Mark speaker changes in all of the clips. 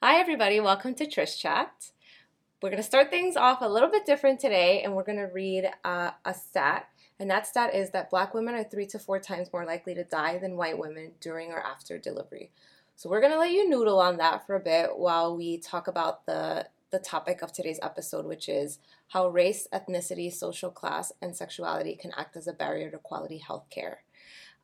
Speaker 1: Hi, everybody. Welcome to Trish Chat. We're going to start things off a little bit different today, and we're going to read uh, a stat. And that stat is that black women are three to four times more likely to die than white women during or after delivery. So we're going to let you noodle on that for a bit while we talk about the, the topic of today's episode, which is how race, ethnicity, social class, and sexuality can act as a barrier to quality health care.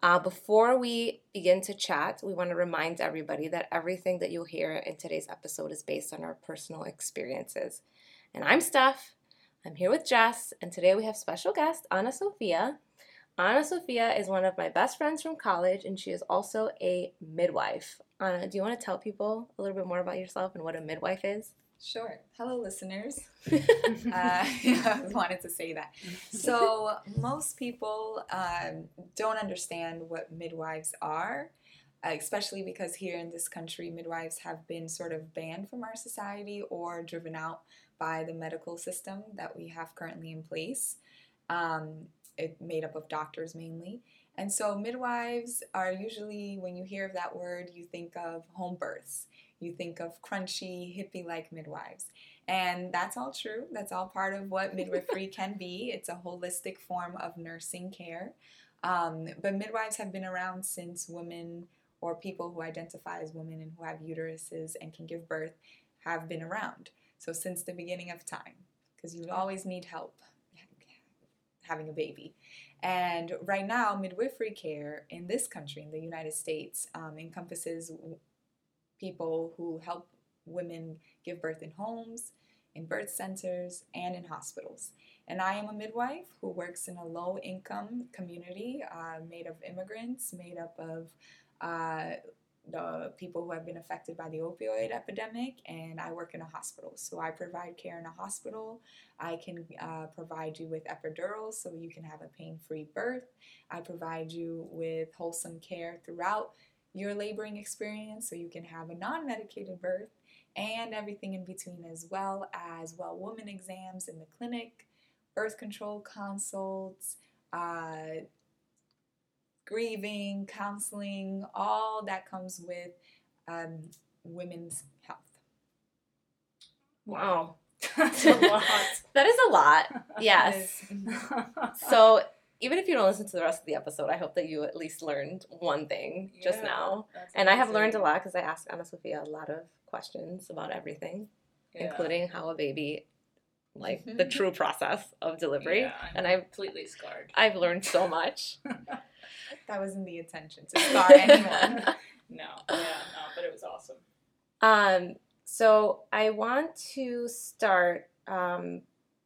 Speaker 1: Uh, before we begin to chat, we want to remind everybody that everything that you'll hear in today's episode is based on our personal experiences. And I'm Steph. I'm here with Jess, and today we have special guest Anna Sophia. Anna Sophia is one of my best friends from college, and she is also a midwife. Anna, do you want to tell people a little bit more about yourself and what a midwife is?
Speaker 2: Sure. Hello, listeners. uh, I wanted to say that. So, most people um, don't understand what midwives are, uh, especially because here in this country, midwives have been sort of banned from our society or driven out by the medical system that we have currently in place. Um, it made up of doctors mainly. And so, midwives are usually, when you hear of that word, you think of home births you think of crunchy, hippie like midwives. And that's all true. That's all part of what midwifery can be. It's a holistic form of nursing care. Um, but midwives have been around since women or people who identify as women and who have uteruses and can give birth have been around. So since the beginning of time, because you always need help having a baby. And right now, midwifery care in this country, in the United States, um, encompasses people who help women give birth in homes, in birth centers, and in hospitals. And I am a midwife who works in a low income community uh, made of immigrants, made up of uh, the people who have been affected by the opioid epidemic, and I work in a hospital. So I provide care in a hospital. I can uh, provide you with epidurals so you can have a pain free birth. I provide you with wholesome care throughout your laboring experience so you can have a non medicated birth and everything in between, as well as well woman exams in the clinic, birth control consults, uh, grieving, counseling, all that comes with um, women's health.
Speaker 1: Wow. That's a lot. that is a lot. Yes. so even if you don't listen to the rest of the episode, I hope that you at least learned one thing yeah, just now. And I have learned a lot because I asked Ana Sofia a lot of questions about everything, yeah. including how a baby, like the true process of delivery.
Speaker 3: Yeah, I'm and I'm completely scarred.
Speaker 1: I've learned so much.
Speaker 2: that wasn't the intention to scar anyone.
Speaker 3: no, yeah, no, but it was awesome.
Speaker 1: Um, so I want to start. Um,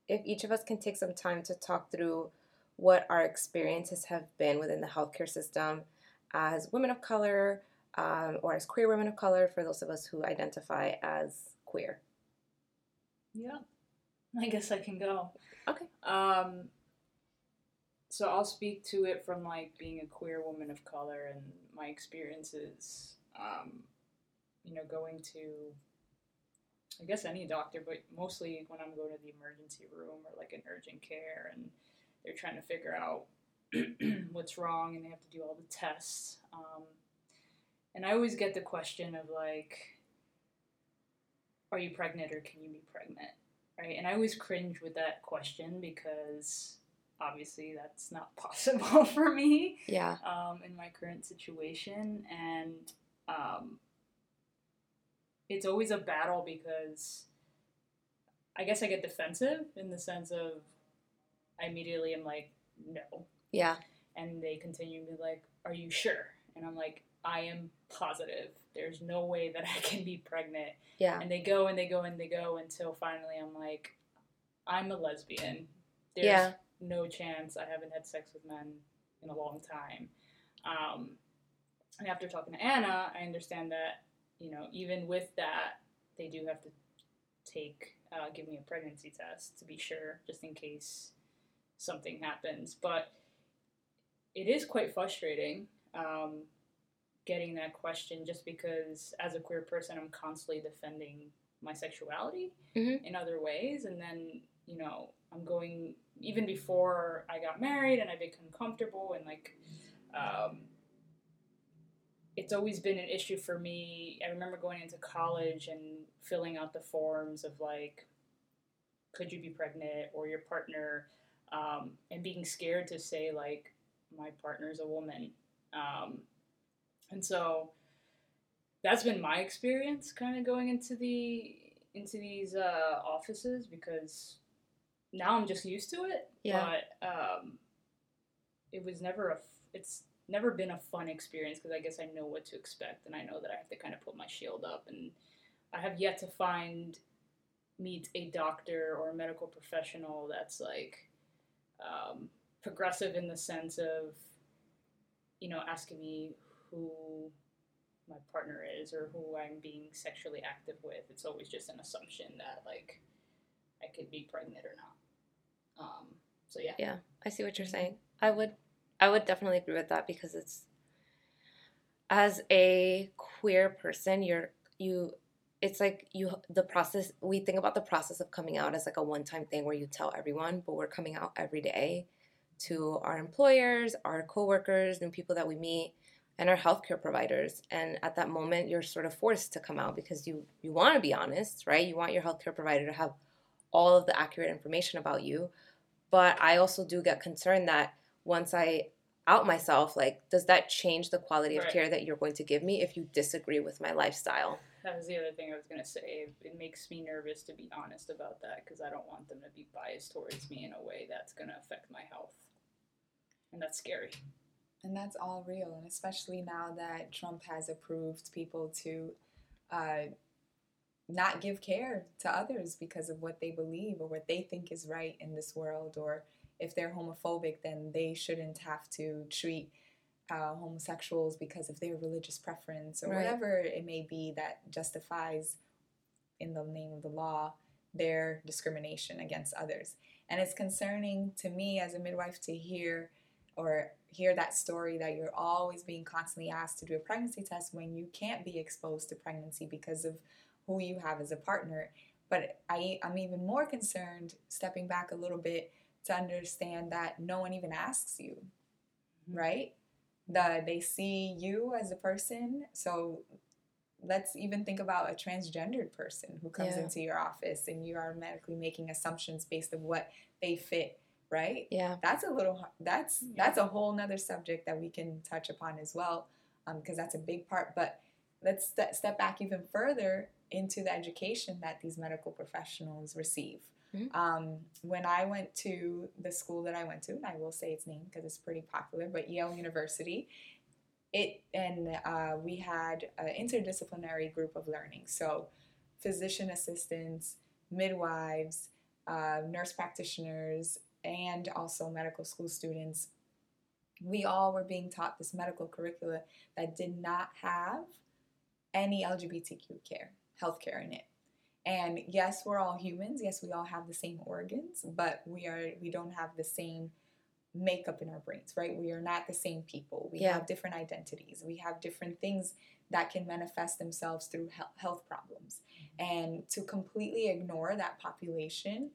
Speaker 1: if each of us can take some time to talk through what our experiences have been within the healthcare system as women of color um, or as queer women of color for those of us who identify as queer.
Speaker 3: Yeah, I guess I can go.
Speaker 1: Okay.
Speaker 3: Um, so I'll speak to it from like being a queer woman of color and my experiences. Um, you know, going to I guess any doctor, but mostly when I'm going to the emergency room or like an urgent care and they're trying to figure out what's wrong and they have to do all the tests. Um, and I always get the question of like, are you pregnant or can you be pregnant? Right? And I always cringe with that question because obviously that's not possible for me.
Speaker 1: Yeah.
Speaker 3: Um, in my current situation. And um, it's always a battle because I guess I get defensive in the sense of I immediately am like, no.
Speaker 1: Yeah.
Speaker 3: And they continue to be like, are you sure? And I'm like, I am positive. There's no way that I can be pregnant.
Speaker 1: Yeah.
Speaker 3: And they go and they go and they go until finally I'm like, I'm a lesbian. There's
Speaker 1: yeah.
Speaker 3: no chance I haven't had sex with men in a long time. Um, and after talking to Anna, I understand that, you know, even with that, they do have to take, uh, give me a pregnancy test to be sure, just in case something happens. But it is quite frustrating um, getting that question just because as a queer person, I'm constantly defending my sexuality
Speaker 1: mm-hmm.
Speaker 3: in other ways. And then, you know, I'm going, even before I got married and I became comfortable and like, um, it's always been an issue for me. I remember going into college and filling out the forms of like, could you be pregnant or your partner, um, and being scared to say like, my partner's a woman, um, and so that's been my experience, kind of going into the into these uh, offices because now I'm just used to it.
Speaker 1: Yeah.
Speaker 3: But um, it was never a. f- It's never been a fun experience because I guess I know what to expect and I know that I have to kind of put my shield up and I have yet to find meet a doctor or a medical professional that's like um, progressive in the sense of you know asking me who my partner is or who I'm being sexually active with. It's always just an assumption that like I could be pregnant or not. Um, so yeah.
Speaker 1: Yeah, I see what you're saying. I would I would definitely agree with that because it's as a queer person, you're you it's like you the process we think about the process of coming out as like a one-time thing where you tell everyone, but we're coming out every day to our employers, our coworkers, and people that we meet and our healthcare providers. And at that moment you're sort of forced to come out because you you want to be honest, right? You want your healthcare provider to have all of the accurate information about you. But I also do get concerned that once I out myself, like, does that change the quality of
Speaker 3: Right.
Speaker 1: care that you're going to give me if you disagree with my lifestyle?
Speaker 3: That was the other thing I was gonna say. It makes me nervous to be honest about that because I don't want them to be biased towards me in a way that's gonna affect my health, and that's scary.
Speaker 2: And that's all real, and especially now that Trump has approved people to uh, not give care to others because of what they believe or what they think is right in this world, or if they're homophobic, then they shouldn't have to treat uh, homosexuals because of their religious preference or
Speaker 1: Right.
Speaker 2: whatever it may be that justifies, in the name of the law, their discrimination against others. And it's concerning to me as a midwife to hear or hear that story that you're always being constantly asked to do a pregnancy test when you can't be exposed to pregnancy because of who you have as a partner. But I, I'm even more concerned, stepping back a little bit, to understand that no one even asks you, right? The, they see you as a person. So let's even think about a transgendered person who comes
Speaker 1: Yeah.
Speaker 2: into your office and you are automatically making assumptions based on what they fit, right?
Speaker 1: Yeah.
Speaker 2: that's a little that's
Speaker 3: Yeah.
Speaker 2: that's a whole nother subject that we can touch upon as well um, because that's a big part but let's st- step back even further into the education that these medical professionals receive
Speaker 1: Mhm.
Speaker 2: um, when i went to the school that i went to and i will say its name because it's pretty popular but yale university it and uh, we had an interdisciplinary group of learning so physician assistants midwives uh, nurse practitioners and also medical school students, we all were being taught this medical curricula that did not have any LGBTQ care, healthcare in it. And yes, we're all humans. Yes, we all have the same organs, but we are we don't have the same makeup in our brains, right? We are not the same people. We
Speaker 1: Yeah.
Speaker 2: have different identities. We have different things that can manifest themselves through he- health problems. Mm-hmm. And to completely ignore that population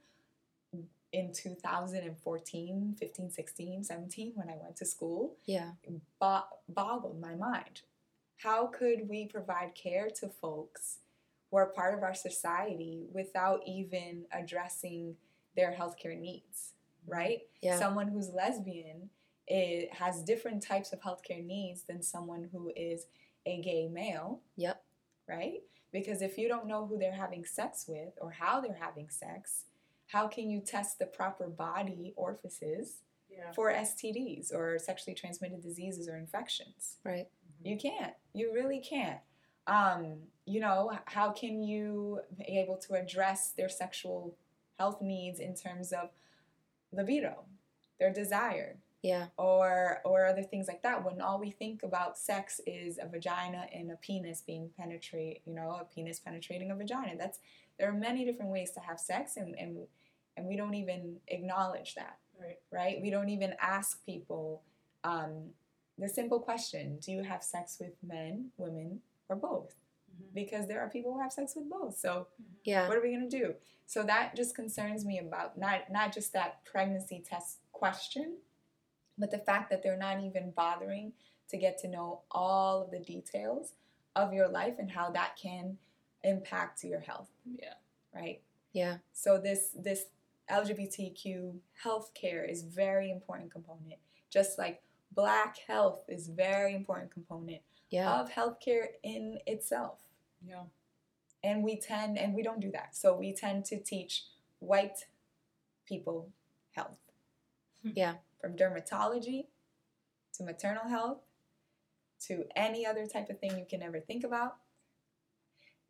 Speaker 2: in 2014, 15, 16, 17, when I went to school,
Speaker 1: Yeah.
Speaker 2: bo- boggled my mind. How could we provide care to folks who are part of our society without even addressing their healthcare needs, mm-hmm. right?
Speaker 1: Yeah.
Speaker 2: Someone who's lesbian it has different types of healthcare needs than someone who is a gay male.
Speaker 1: Yep.
Speaker 2: Right? Because if you don't know who they're having sex with or how they're having sex, how can you test the proper body orifices
Speaker 3: Yeah.
Speaker 2: for STDs or sexually transmitted diseases or infections?
Speaker 1: Right.
Speaker 2: You can't. You really can't. Um, you know, how can you be able to address their sexual health needs in terms of libido, their desire,
Speaker 1: Yeah.
Speaker 2: or or other things like that when all we think about sex is a vagina and a penis being penetrate you know a penis penetrating a vagina. That's there are many different ways to have sex and and, and we don't even acknowledge that.
Speaker 3: Right.
Speaker 2: right? We don't even ask people um, the simple question do you have sex with men women or both
Speaker 3: Mhm.
Speaker 2: because there are people who have sex with both so
Speaker 1: Yeah.
Speaker 2: what are we going to do so that just concerns me about not not just that pregnancy test question but the fact that they're not even bothering to get to know all of the details of your life and how that can impact your health,
Speaker 3: Yeah.
Speaker 2: right?
Speaker 1: Yeah.
Speaker 2: So this this LGBTQ healthcare is very important component. Just like black health is very important component
Speaker 1: Yeah.
Speaker 2: of healthcare in itself.
Speaker 3: Yeah.
Speaker 2: And we tend and we don't do that. So we tend to teach white people health.
Speaker 1: Yeah.
Speaker 2: From dermatology to maternal health to any other type of thing you can ever think about.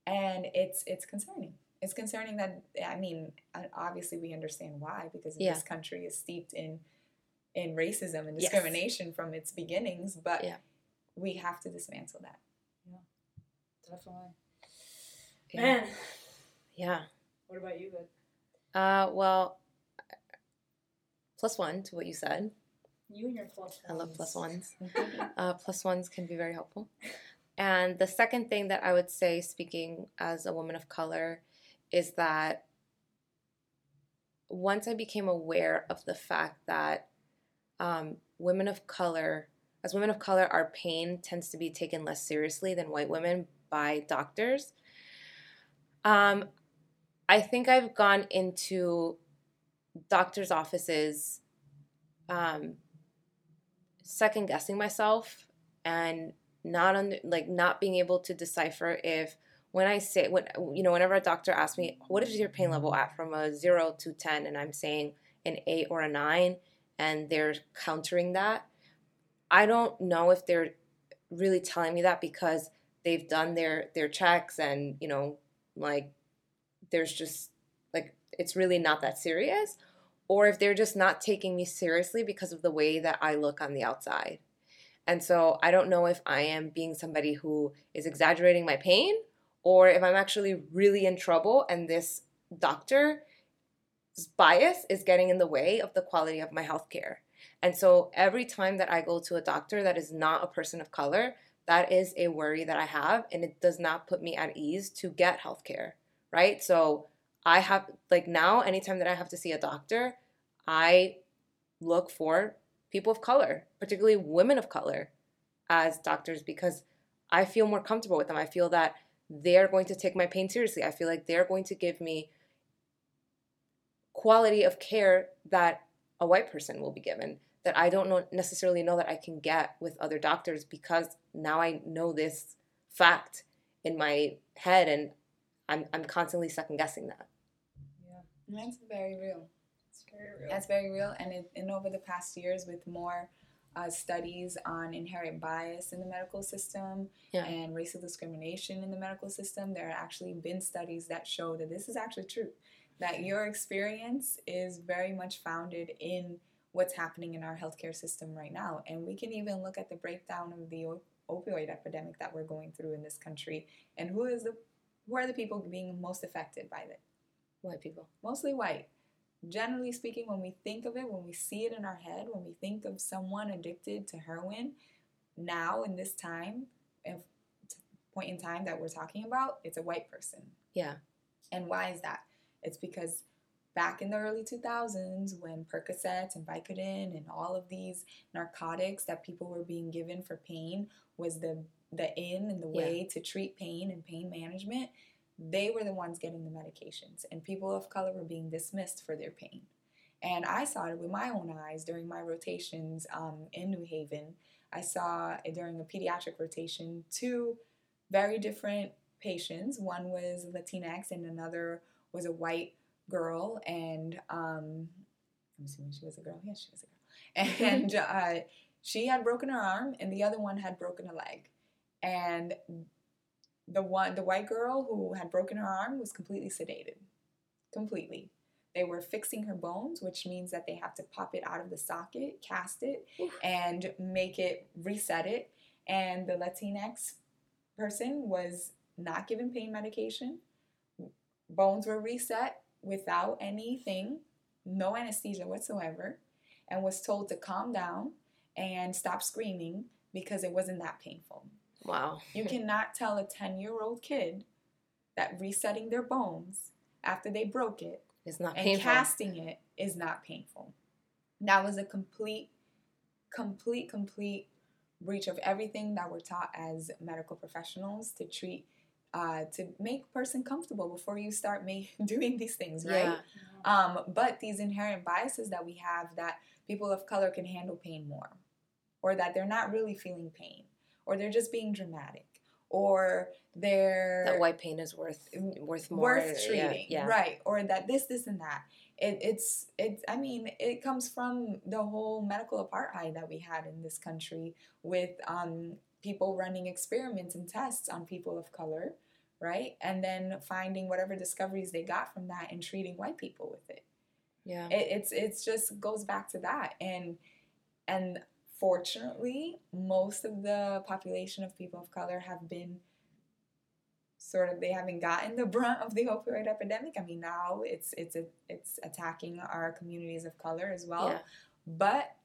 Speaker 2: And it's it's concerning. It's concerning that I mean, uh, obviously we understand why because
Speaker 1: Yeah.
Speaker 2: this country is steeped in in racism and
Speaker 1: Yes.
Speaker 2: discrimination from its beginnings, but
Speaker 1: Yeah.
Speaker 2: We have to dismantle that.
Speaker 3: Yeah, definitely.
Speaker 1: Yeah.
Speaker 3: Man,
Speaker 1: Yeah.
Speaker 3: what about you, Ed?
Speaker 1: Uh, well, plus one to what you said.
Speaker 3: You and your plus
Speaker 1: I love plus
Speaker 3: ones.
Speaker 1: ones. Uh, plus ones can be very helpful. And the second thing that I would say, speaking as a woman of color, is that once I became aware of the fact that um, women of color, as women of color, our pain tends to be taken less seriously than white women by doctors. Um, I think I've gone into doctors' offices um, second guessing myself and not under like not being able to decipher if when I say when you know whenever a doctor asks me what is your pain level at from a zero to ten and I'm saying an eight or a nine and they're countering that I don't know if they're really telling me that because they've done their their checks and you know like there's just like it's really not that serious or if they're just not taking me seriously because of the way that I look on the outside. And so I don't know if I am being somebody who is exaggerating my pain or if I'm actually really in trouble and this doctor's bias is getting in the way of the quality of my health care. And so every time that I go to a doctor that is not a person of color, that is a worry that I have and it does not put me at ease to get healthcare, right? So I have like now anytime that I have to see a doctor, I look for people of color, particularly women of color as doctors because I feel more comfortable with them. I feel that they're going to take my pain seriously. I feel like they're going to give me quality of care that a white person will be given that I don't know necessarily know that I can get with other doctors because now I know this fact in my head and I'm I'm constantly second guessing that.
Speaker 3: Yeah,
Speaker 2: That's very real.
Speaker 3: it's very real.
Speaker 2: That's very real. And, it, and over the past years, with more uh, studies on inherent bias in the medical system
Speaker 1: Yeah.
Speaker 2: and racial discrimination in the medical system, there have actually been studies that show that this is actually true. That your experience is very much founded in what's happening in our healthcare system right now. And we can even look at the breakdown of the op- opioid epidemic that we're going through in this country and who is the who are the people being most affected by it
Speaker 1: White people.
Speaker 2: mostly white. Generally speaking, when we think of it, when we see it in our head, when we think of someone addicted to heroin, now in this time, if point in time that we're talking about, it's a white person.
Speaker 1: Yeah.
Speaker 2: And why is that? It's because back in the early 2000s, when Percocet and Vicodin and all of these narcotics that people were being given for pain was the the in and the
Speaker 1: Yeah.
Speaker 2: way to treat pain and pain management, they were the ones getting the medications, and people of color were being dismissed for their pain. And I saw it with my own eyes during my rotations um, in New Haven. I saw during a pediatric rotation two very different patients. One was Latinx, and another was a white girl. And um, I'm assuming she was a girl. Yes, she was a girl. And uh, she had broken her arm, and the other one had broken a leg. And the one, the white girl who had broken her arm, was completely sedated, completely. They were fixing her bones, which means that they have to pop it out of the socket, cast it,
Speaker 1: Oof.
Speaker 2: and make it reset it. And the Latinx person was not given pain medication. Bones were reset without anything, no anesthesia whatsoever, and was told to calm down and stop screaming because it wasn't that painful.
Speaker 1: Wow.
Speaker 2: You cannot tell a 10 year old kid that resetting their bones after they broke it
Speaker 1: It's not
Speaker 2: and
Speaker 1: painful.
Speaker 2: casting it is not painful. That was a complete, complete, complete breach of everything that we're taught as medical professionals to treat uh, to make person comfortable before you start make, doing these things, right?
Speaker 1: Yeah.
Speaker 2: Um, but these inherent biases that we have that people of color can handle pain more, or that they're not really feeling pain, or they're just being dramatic, or they're
Speaker 1: That white pain is worth worth more.
Speaker 2: worth
Speaker 1: yeah,
Speaker 2: treating,
Speaker 1: Yeah.
Speaker 2: right? Or that this, this, and that. It, it's it's. I mean, it comes from the whole medical apartheid that we had in this country with um, people running experiments and tests on people of color, right? And then finding whatever discoveries they got from that and treating white people with it.
Speaker 1: Yeah.
Speaker 2: It, it's it's just goes back to that, and and fortunately, most of the population of people of color have been sort of they haven't gotten the brunt of the opioid epidemic. I mean, now it's it's a, it's attacking our communities of color as well.
Speaker 1: Yeah.
Speaker 2: But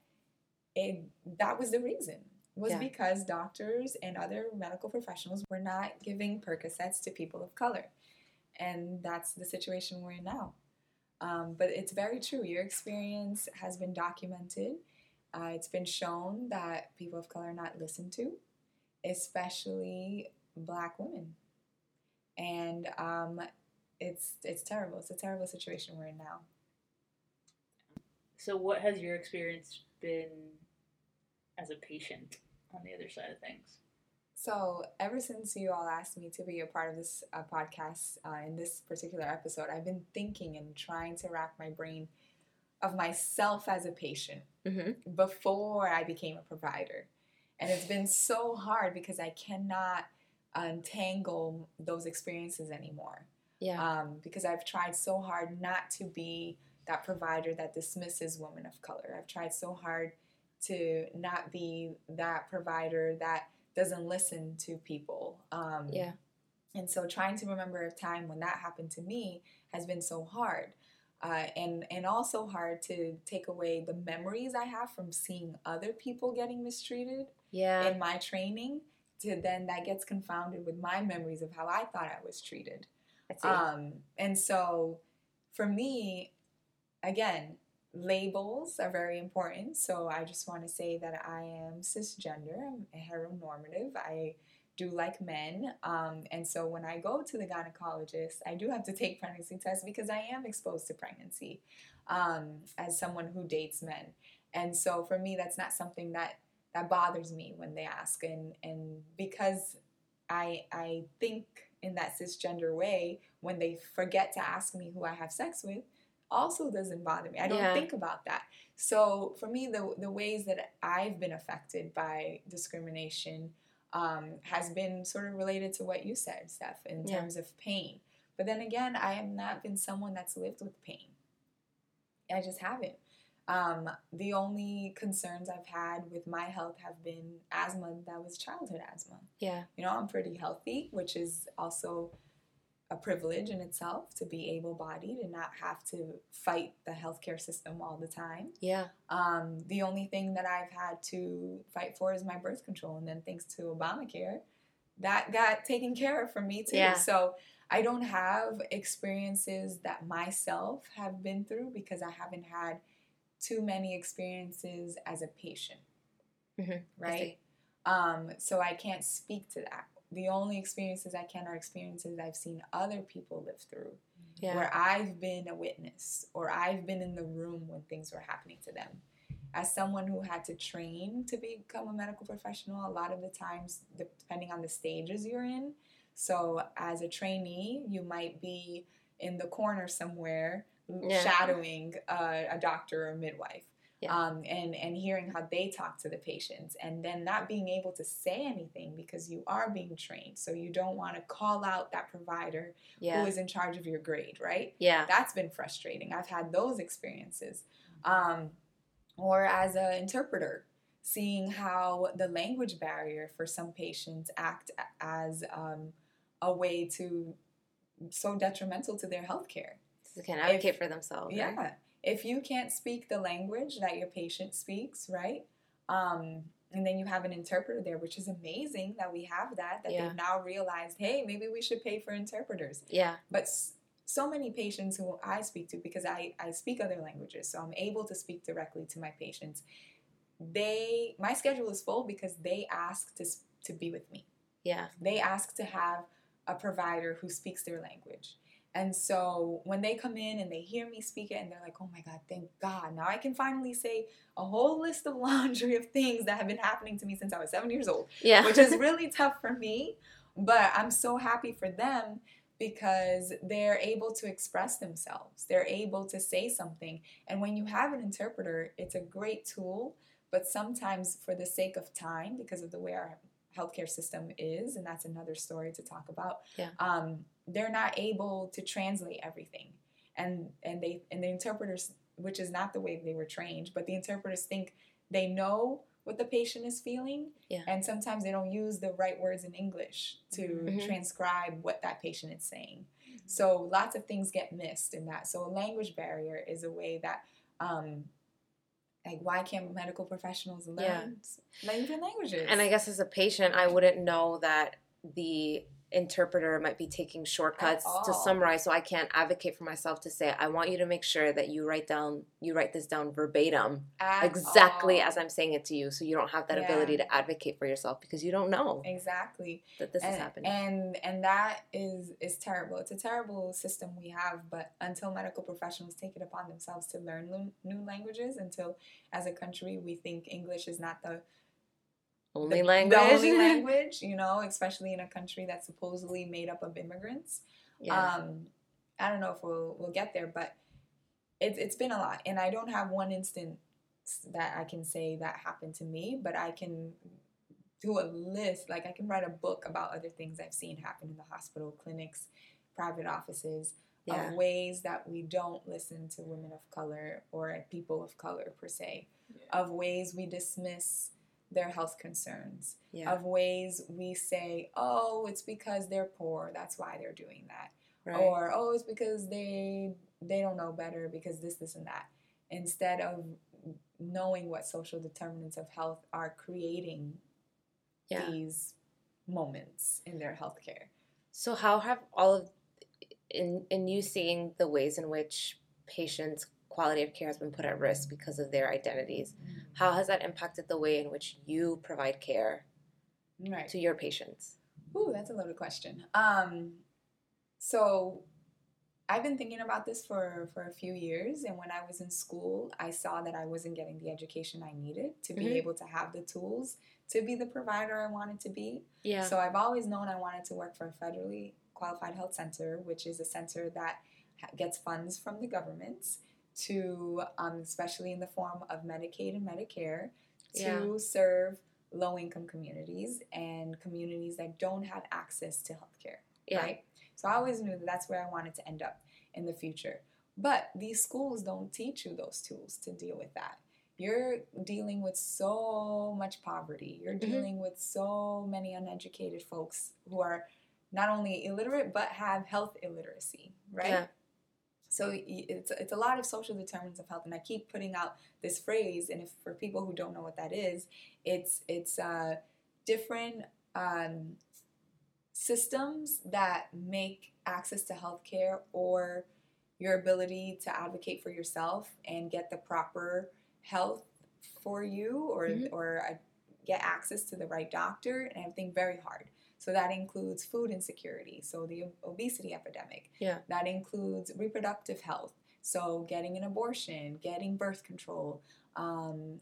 Speaker 2: it that was the reason was
Speaker 1: Yeah.
Speaker 2: because doctors and other medical professionals were not giving Percocets to people of color, and that's the situation we're in now. Um, but it's very true. Your experience has been documented. Uh, it's been shown that people of color are not listened to, especially Black women, and um, it's it's terrible. It's a terrible situation we're in now.
Speaker 3: So, what has your experience been as a patient on the other side of things?
Speaker 2: So, ever since you all asked me to be a part of this uh, podcast uh, in this particular episode, I've been thinking and trying to wrap my brain of myself as a patient
Speaker 1: Mm-hmm.
Speaker 2: before I became a provider. And it's been so hard because I cannot untangle those experiences anymore.
Speaker 1: Yeah.
Speaker 2: Um, because I've tried so hard not to be that provider that dismisses women of color. I've tried so hard to not be that provider that doesn't listen to people. Um,
Speaker 1: yeah.
Speaker 2: and so trying to remember a time when that happened to me has been so hard. Uh, and and also hard to take away the memories I have from seeing other people getting mistreated
Speaker 1: Yeah.
Speaker 2: in my training to then that gets confounded with my memories of how I thought I was treated. Um, and so for me, again, labels are very important. So I just want to say that I am cisgender, I'm heteronormative. I do like men. Um, and so when I go to the gynecologist, I do have to take pregnancy tests because I am exposed to pregnancy um, as someone who dates men. And so for me, that's not something that that bothers me when they ask. And and because I I think in that cisgender way, when they forget to ask me who I have sex with, also doesn't bother me. I don't
Speaker 1: Yeah.
Speaker 2: think about that. So for me, the the ways that I've been affected by discrimination um, has been sort of related to what you said, Steph, in
Speaker 1: Yeah.
Speaker 2: terms of pain. But then again, I have not been someone that's lived with pain. I just haven't. Um, the only concerns I've had with my health have been asthma that was childhood asthma.
Speaker 1: yeah.
Speaker 2: You know, I'm pretty healthy, which is also a privilege in itself to be able bodied and not have to fight the healthcare system all the time.
Speaker 1: Yeah.
Speaker 2: Um, the only thing that I've had to fight for is my birth control, and then thanks to Obamacare, that got taken care of for me too.
Speaker 1: Yeah.
Speaker 2: So I don't have experiences that myself have been through because I haven't had too many experiences as a patient,
Speaker 1: Mhm.
Speaker 2: Right? Um, so I can't speak to that. The only experiences I can are experiences I've seen other people live through
Speaker 1: Yeah.
Speaker 2: where I've been a witness or I've been in the room when things were happening to them. As someone who had to train to become a medical professional, a lot of the times, depending on the stages you're in. So, as a trainee, you might be in the corner somewhere
Speaker 1: Yeah.
Speaker 2: shadowing uh, a doctor or a midwife.
Speaker 1: Yeah.
Speaker 2: Um, and, and hearing how they talk to the patients, and then not being able to say anything because you are being trained. So, you don't want to call out that provider
Speaker 1: Yeah.
Speaker 2: who is in charge of your grade, right?
Speaker 1: Yeah.
Speaker 2: That's been frustrating. I've had those experiences. Um, or as an interpreter, seeing how the language barrier for some patients act as um, a way to so detrimental to their health care.
Speaker 1: So they can advocate for themselves.
Speaker 2: Yeah.
Speaker 1: right?
Speaker 2: If you can't speak the language that your patient speaks, right? Um, and then you have an interpreter there, which is amazing that we have that, that
Speaker 1: Yeah.
Speaker 2: they've now realized, hey, maybe we should pay for interpreters
Speaker 1: Yeah.
Speaker 2: but s- so many patients who I speak to because I, I speak other languages, so I'm able to speak directly to my patients. they my schedule is full because they ask to to be with me.
Speaker 1: Yeah.
Speaker 2: They ask to have a provider who speaks their language. And so when they come in and they hear me speak it and they're like, "Oh my god, thank God. Now I can finally say a whole list of laundry of things that have been happening to me since I was 7 years old."
Speaker 1: Yeah.
Speaker 2: which is really tough for me. But I'm so happy for them because they're able to express themselves. They're able to say something. And when you have an interpreter, it's a great tool. But sometimes, for the sake of time, because of the way our healthcare system is, and that's another story to talk about,
Speaker 1: Yeah.
Speaker 2: um, they're not able to translate everything. And and they and the interpreters, which is not the way they were trained, but the interpreters think they know what the patient is feeling
Speaker 1: Yeah.
Speaker 2: and sometimes they don't use the right words in english to
Speaker 1: Mhm.
Speaker 2: transcribe what that patient is saying so lots of things get missed in that so a language barrier is a way that um like why can't medical professionals learn
Speaker 1: Yeah.
Speaker 2: yeah. different languages
Speaker 1: And I guess as a patient, I wouldn't know that the interpreter might be taking shortcuts to summarize so I can't advocate for myself to say I want you to make sure that you write down you write this down verbatim
Speaker 2: At
Speaker 1: exactly
Speaker 2: all.
Speaker 1: as I'm saying it to you so you don't have that
Speaker 2: Yeah.
Speaker 1: ability to advocate for yourself because you don't know
Speaker 2: exactly
Speaker 1: that this
Speaker 2: and,
Speaker 1: is happening.
Speaker 2: and and that is is terrible it's a terrible system we have but until medical professionals take it upon themselves to learn new languages until as a country we think english is not the
Speaker 1: only
Speaker 2: the,
Speaker 1: language.
Speaker 2: the only language you know especially in a country that's supposedly made up of immigrants
Speaker 1: yeah.
Speaker 2: um i don't know if we'll we'll get there but it's it's been a lot and i don't have one instance that i can say that happened to me but i can do a list like i can write a book about other things i've seen happen in the hospital clinics private offices
Speaker 1: yeah.
Speaker 2: of ways that we don't listen to women of color or people of color per se
Speaker 3: Yeah.
Speaker 2: of ways we dismiss their health concerns
Speaker 1: Yeah.
Speaker 2: of ways we say, oh, it's because they're poor, that's why they're doing that.
Speaker 1: Right.
Speaker 2: Or oh, it's because they they don't know better because this, this and that. Instead of knowing what social determinants of health are creating
Speaker 1: yeah.
Speaker 2: these moments in their healthcare.
Speaker 1: So how have all of in in you seeing the ways in which patients' quality of care has been put at risk because of their identities, how has that impacted the way in which you provide care
Speaker 2: Right.
Speaker 1: to your patients?
Speaker 2: Ooh, that's a loaded question. Um, so I've been thinking about this for, for a few years, and when I was in school, I saw that I wasn't getting the education I needed to be
Speaker 1: Mhm.
Speaker 2: able to have the tools to be the provider I wanted to be.
Speaker 1: Yeah.
Speaker 2: So I've always known I wanted to work for a federally qualified health center, which is a center that gets funds from the government to, um, especially in the form of Medicaid and Medicare, to
Speaker 1: Yeah.
Speaker 2: serve low income communities and communities that don't have access to healthcare.
Speaker 1: yeah.
Speaker 2: Right? So I always knew that that's where I wanted to end up in the future. But these schools don't teach you those tools to deal with that. You're dealing with so much poverty. You're
Speaker 1: Mhm.
Speaker 2: dealing with so many uneducated folks who are not only illiterate but have health illiteracy, right?
Speaker 1: Yeah.
Speaker 2: So it's it's a lot of social determinants of health, and I keep putting out this phrase. And if for people who don't know what that is, it's it's uh, different um, systems that make access to healthcare or your ability to advocate for yourself and get the proper health for you, or
Speaker 1: Mhm.
Speaker 2: or uh, get access to the right doctor, and everything very hard. So that includes food insecurity, so the obesity epidemic.
Speaker 1: Yeah.
Speaker 2: That includes reproductive health, so getting an abortion, getting birth control, um,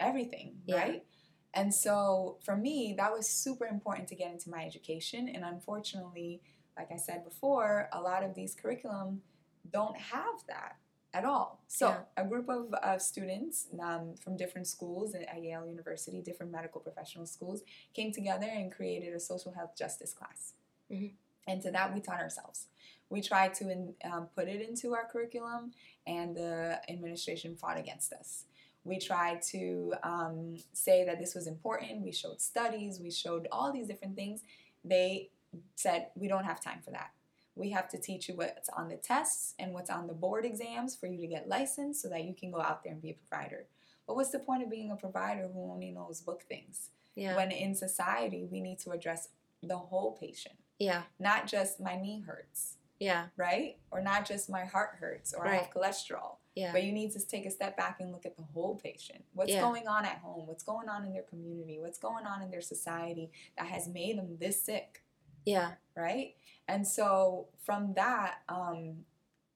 Speaker 2: everything,
Speaker 1: Yeah.
Speaker 2: right? And so for me, that was super important to get into my education. And unfortunately, like I said before, a lot of these curriculum don't have that at all. So
Speaker 1: Yeah.
Speaker 2: a group of, of students um, from different schools at Yale University, different medical professional schools, came together and created a social health justice class.
Speaker 1: Mhm.
Speaker 2: And to that, we taught ourselves. We tried to in, um, put it into our curriculum, and the administration fought against us. We tried to um, say that this was important. We showed studies, we showed all these different things. They said, We don't have time for that. We have to teach you what's on the tests and what's on the board exams for you to get licensed so that you can go out there and be a provider. But what's the point of being a provider who only knows book things?
Speaker 1: Yeah.
Speaker 2: When in society, we need to address the whole patient,
Speaker 1: yeah.
Speaker 2: not just my knee hurts,
Speaker 1: Yeah.
Speaker 2: right? Or not just my heart hurts or I have cholesterol.
Speaker 1: Yeah.
Speaker 2: But you need to take a step back and look at the whole patient. What's
Speaker 1: Yeah.
Speaker 2: going on at home? What's going on in their community? What's going on in their society that has made them this sick?
Speaker 1: Yeah.
Speaker 2: right? And so from that, um,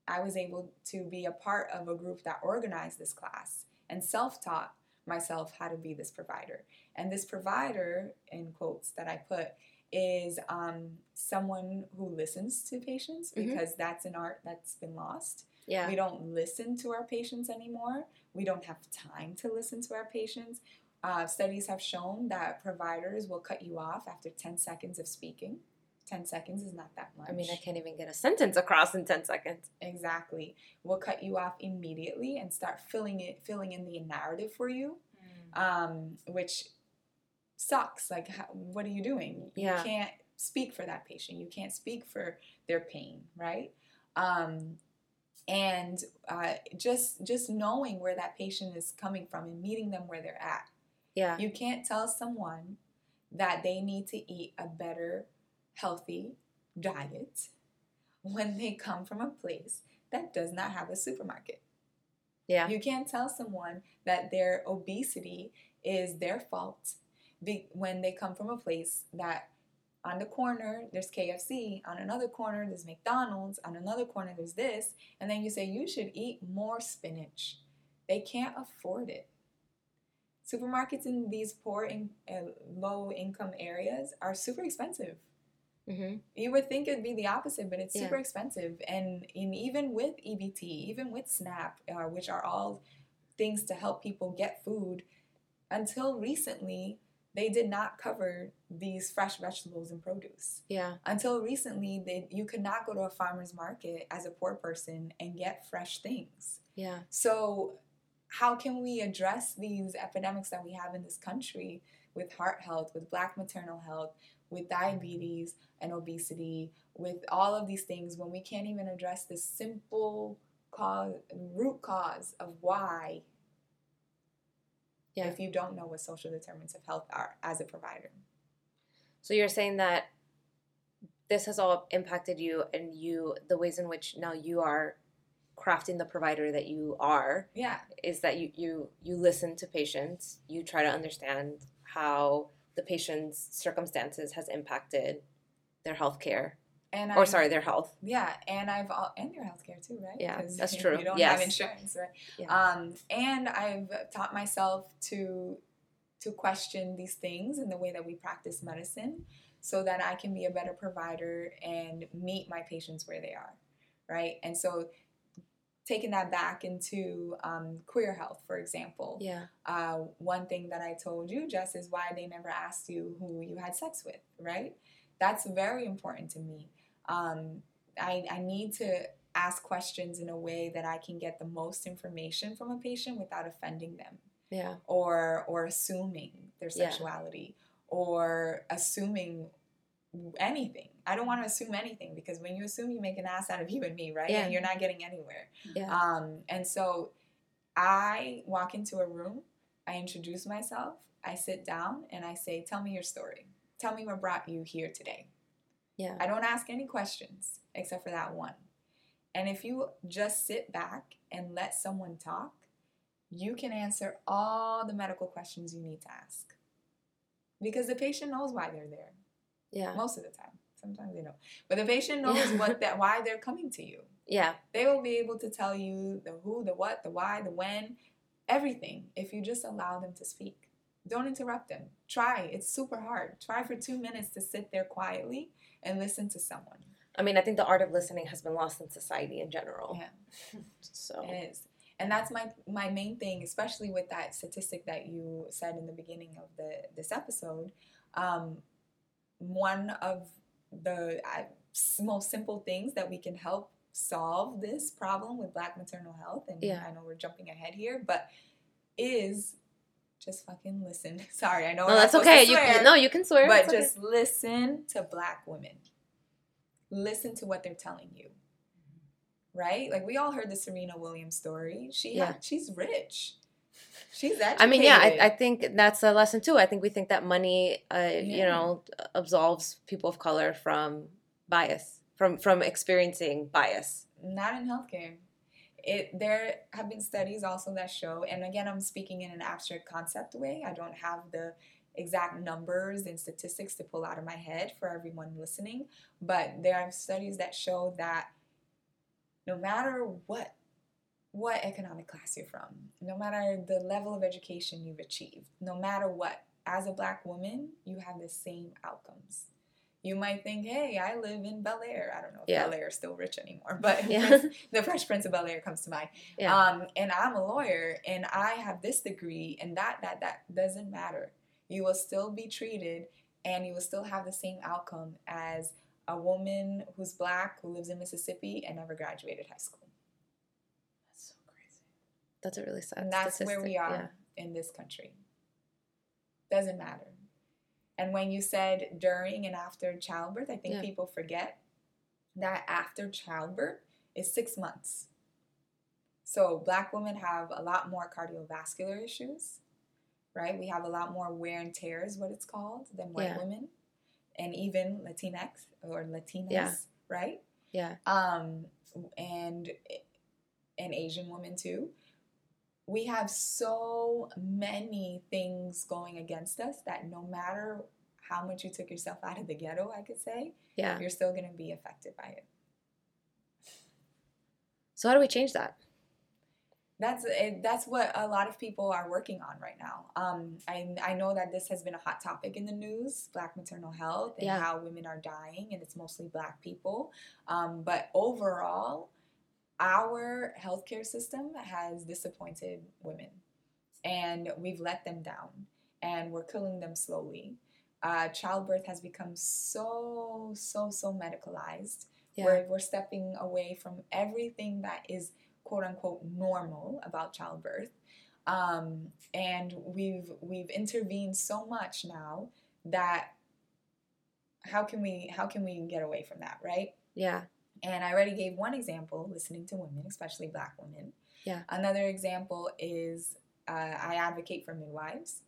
Speaker 2: I was able to be a part of a group that organized this class and self taught myself how to be this provider. And this provider, in quotes that I put, is um, someone who listens to patients
Speaker 1: Mhm.
Speaker 2: because that's an art that's been lost.
Speaker 1: Yeah.
Speaker 2: We don't listen to our patients anymore. We don't have time to listen to our patients. Uh, studies have shown that providers will cut you off after 10 seconds of speaking. 10 seconds is not that much.
Speaker 1: I mean, I can't even get a sentence across in 10 seconds.
Speaker 2: Exactly. We'll cut you off immediately and start filling it, filling in the narrative for you, um, which sucks. Like, how, what are you doing?
Speaker 1: Yeah.
Speaker 2: You can't speak for that patient. You can't speak for their pain, right? Um, and uh, just just knowing where that patient is coming from and meeting them where they're at.
Speaker 1: Yeah.
Speaker 2: You can't tell someone that they need to eat a better, healthy diet when they come from a place that does not have a supermarket.
Speaker 1: Yeah.
Speaker 2: You can't tell someone that their obesity is their fault be- when they come from a place that on the corner there's KFC, on another corner there's McDonald's, on another corner there's this, and then you say you should eat more spinach. They can't afford it. Supermarkets in these poor in uh, low income areas are super expensive.
Speaker 1: Mm-hmm.
Speaker 2: You would think it'd be the opposite, but it's
Speaker 1: Yeah.
Speaker 2: super expensive. And in, even with EBT, even with SNAP, uh, which are all things to help people get food, until recently, they did not cover these fresh vegetables and produce.
Speaker 1: Yeah.
Speaker 2: Until recently, they, you could not go to a farmer's market as a poor person and get fresh things.
Speaker 1: Yeah.
Speaker 2: So, how can we address these epidemics that we have in this country with heart health, with black maternal health, with diabetes and obesity, with all of these things when we can't even address the simple cause, root cause of why?
Speaker 1: Yeah.
Speaker 2: If you don't know what social determinants of health are as a provider.
Speaker 1: So you're saying that this has all impacted you and you the ways in which now you are crafting the provider that you are
Speaker 2: Yeah,
Speaker 1: is that you you you listen to patients, you try to understand how the patient's circumstances has impacted their health care
Speaker 2: and
Speaker 1: or
Speaker 2: I-
Speaker 1: sorry, their health.
Speaker 2: Yeah, and I've al- and your healthcare too, right?
Speaker 1: Yeah, that's true.
Speaker 2: You don't
Speaker 1: Yes.
Speaker 2: have insurance, right?
Speaker 1: Yeah.
Speaker 2: Um, and I've taught myself to to question these things in the way that we practice medicine, so that I can be a better provider and meet my patients where they are, right? And so, taking that back into um, queer health, for example,
Speaker 1: Yeah.
Speaker 2: uh, one thing that I told you, Jess, is why they never asked you who you had sex with, right? That's very important to me. Um, I, I need to ask questions in a way that I can get the most information from a patient without offending them
Speaker 1: Yeah.
Speaker 2: or or assuming their
Speaker 1: Yeah.
Speaker 2: sexuality or assuming anything. I don't want to assume anything because when you assume you make an ass out of you and me, right?
Speaker 1: Yeah.
Speaker 2: And you're not getting anywhere.
Speaker 1: Yeah.
Speaker 2: Um, and so I walk into a room, I introduce myself, I sit down, and I say, Tell me your story. Tell me what brought you here today.
Speaker 1: Yeah.
Speaker 2: I don't ask any questions except for that one. And if you just sit back and let someone talk, you can answer all the medical questions you need to ask. Because the patient knows why they're there
Speaker 1: Yeah.
Speaker 2: most of the time. Sometimes they don't. But the patient knows what that why they're coming to you
Speaker 1: Yeah.
Speaker 2: they will be able to tell you the who, the what, the why, the when, everything if you just allow them to speak. Don't interrupt them. Try. It's super hard. Try for two minutes to sit there quietly and listen to someone.
Speaker 1: I mean, I think the art of listening has been lost in society in general.
Speaker 2: Yeah.
Speaker 1: So
Speaker 2: It is. And that's my my main thing, especially with that statistic that you said in the beginning of the this episode. Um, one of the s- most simple things that we can help solve this problem with Black maternal health, and
Speaker 1: Yeah.
Speaker 2: I know we're jumping ahead here, but is just fucking listen. Sorry, I know
Speaker 1: no, that's okay.
Speaker 2: to
Speaker 1: You can, no, you can swear.
Speaker 2: but
Speaker 1: okay.
Speaker 2: just listen to Black women. Listen to what they're telling you mm-hmm. right? Like we all heard the Serena Williams story. She
Speaker 1: Yeah.
Speaker 2: had, she's rich. She's educated.
Speaker 1: I mean, yeah, I, I think that's a lesson too. I think we think that money, uh, you know, absolves people of color from bias, from from experiencing bias.
Speaker 2: not in healthcare. it there have been studies also that show, and again, I'm speaking in an abstract concept way. I don't have the exact numbers and statistics to pull out of my head for everyone listening, but there are studies that show that no matter what what economic class you're from, no matter the level of education you've achieved, no matter what, as a black woman, you have the same outcomes. You might think, hey, I live in Bel Air. I don't know if
Speaker 1: Yeah.
Speaker 2: Bel Air is still rich anymore, but
Speaker 1: Yeah.
Speaker 2: The Fresh Prince of Bel Air comes to mind.
Speaker 1: Yeah.
Speaker 2: Um, and I'm a lawyer and I have this degree, and that, that, that doesn't matter. You will still be treated and you will still have the same outcome as a woman who's black who lives in Mississippi and never graduated high school.
Speaker 3: That's
Speaker 1: a really sad
Speaker 2: And that's where we
Speaker 1: statistic,
Speaker 2: are in this country. Doesn't matter. And when you said during and after childbirth, I think
Speaker 1: Yeah.
Speaker 2: people forget that after childbirth is six months. So black women have a lot more cardiovascular issues, right? We have a lot more wear and tear is what it's called than white
Speaker 1: Yeah.
Speaker 2: women. And even Latinx or Latinas,
Speaker 1: Yeah.
Speaker 2: right?
Speaker 1: Yeah.
Speaker 2: um, and an Asian woman too. We have so many things going against us that no matter how much you took yourself out of the ghetto, I could say,
Speaker 1: Yeah.
Speaker 2: you're still going to be affected by it.
Speaker 1: So how do we change that?
Speaker 2: That's it, that's what a lot of people are working on right now. Um, I I know that this has been a hot topic in the news, Black maternal health and
Speaker 1: Yeah.
Speaker 2: how women are dying, and it's mostly Black people. Um, but overall, our healthcare system has disappointed women, and we've let them down, and we're killing them slowly. Uh, childbirth has become so so so medicalized
Speaker 1: Yeah.
Speaker 2: where we're stepping away from everything that is quote unquote normal about childbirth um, and we've we've intervened so much now that how can we how can we get away from that right
Speaker 1: Yeah.
Speaker 2: And I already gave one example, listening to women, especially black women.
Speaker 1: Yeah.
Speaker 2: Another example is uh, I advocate for midwives.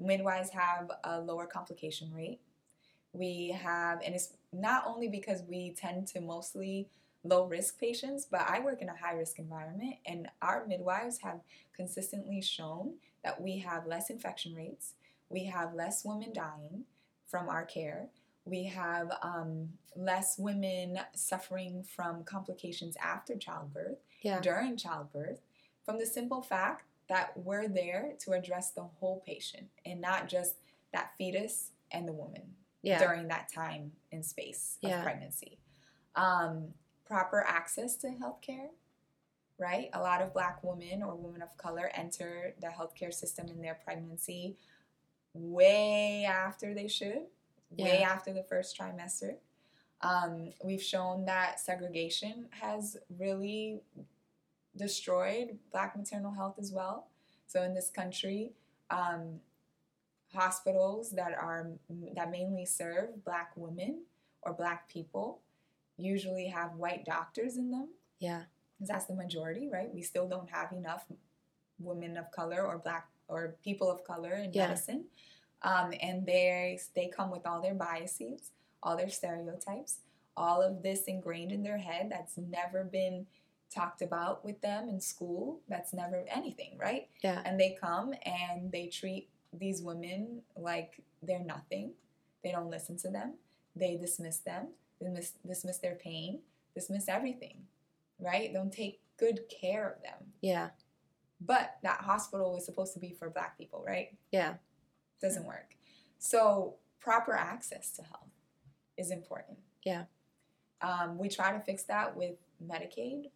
Speaker 2: Midwives have a lower complication rate. We have, and it's not only because we tend to mostly low risk patients, but I work in a high risk environment, and our midwives have consistently shown that we have less infection rates, we have less women dying from our care, we have um, less women suffering from complications after childbirth,
Speaker 1: Yeah.
Speaker 2: during childbirth, from the simple fact that we're there to address the whole patient and not just that fetus and the woman
Speaker 1: Yeah.
Speaker 2: during that time and space of
Speaker 1: Yeah.
Speaker 2: pregnancy. Um, proper access to healthcare, right? A lot of black women or women of color enter the healthcare system in their pregnancy way after they should, way
Speaker 1: Yeah.
Speaker 2: after the first trimester. Um, we've shown that segregation has really destroyed black maternal health as well. So in this country, um, hospitals that are that mainly serve black women or black people usually have white doctors in them
Speaker 1: Yeah.
Speaker 2: Because that's the majority, right? We still don't have enough women of color or black or people of color in
Speaker 1: Yeah.
Speaker 2: medicine. Um, and they they come with all their biases, all their stereotypes, all of this ingrained in their head that's never been talked about with them in school. That's never anything, right?
Speaker 1: Yeah.
Speaker 2: And they come and they treat these women like they're nothing. They don't listen to them. They dismiss them. They mis- dismiss their pain. Dismiss everything, right? Don't take good care of them.
Speaker 1: Yeah.
Speaker 2: But that hospital was supposed to be for black people, right?
Speaker 1: Yeah.
Speaker 2: Doesn't work. So proper access to health is important.
Speaker 1: Yeah.
Speaker 2: Um, we try to fix that with Medicaid,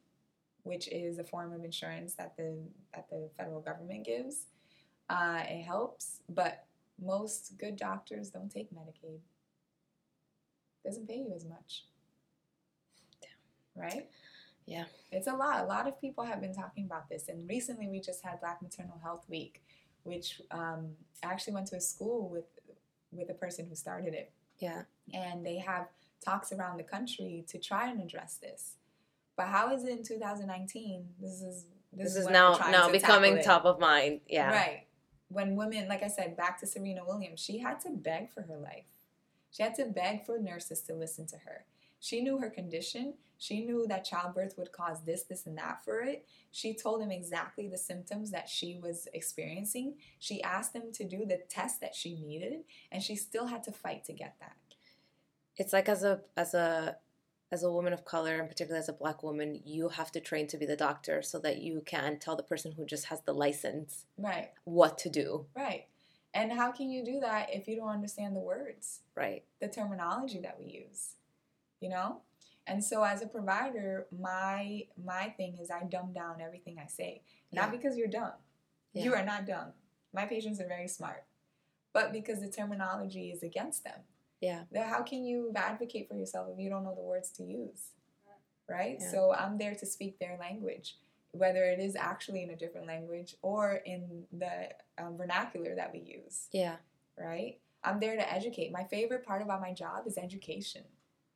Speaker 2: which is a form of insurance that the that the federal government gives. Uh, it helps, but most good doctors don't take Medicaid. Doesn't pay you as much. Damn. Right?
Speaker 1: Yeah.
Speaker 2: It's a lot. A lot of people have been talking about this, and recently we just had Black Maternal Health Week, which um, I actually went to a school with with a person who started it
Speaker 1: Yeah.
Speaker 2: and they have talks around the country to try and address this. But how is it in 2019? This is
Speaker 1: This, is now now
Speaker 2: to
Speaker 1: becoming top of mind. Yeah.
Speaker 2: Right. When women, like I said, back to Serena Williams, she had to beg for her life. She had to beg for nurses to listen to her. She knew her condition. She knew that childbirth would cause this, this, and that for it. She told him exactly the symptoms that she was experiencing. She asked him to do the test that she needed, and she still had to fight to get that.
Speaker 1: It's like as a as a as a woman of color and particularly as a black woman, you have to train to be the doctor so that you can tell the person who just has the license
Speaker 2: Right,
Speaker 1: what to do.
Speaker 2: right. And how can you do that if you don't understand the words?
Speaker 1: Right.
Speaker 2: the terminology that we use you know and so as a provider my my thing is i dumb down everything i say not
Speaker 1: Yeah.
Speaker 2: because you're dumb you are not dumb my patients are very smart but because the terminology is against them
Speaker 1: Yeah.
Speaker 2: how can you advocate for yourself if you don't know the words to use right
Speaker 1: Yeah.
Speaker 2: so i'm there to speak their language whether it is actually in a different language or in the um, vernacular that we use
Speaker 1: Yeah.
Speaker 2: right? I'm there to educate. My favorite part about my job is education.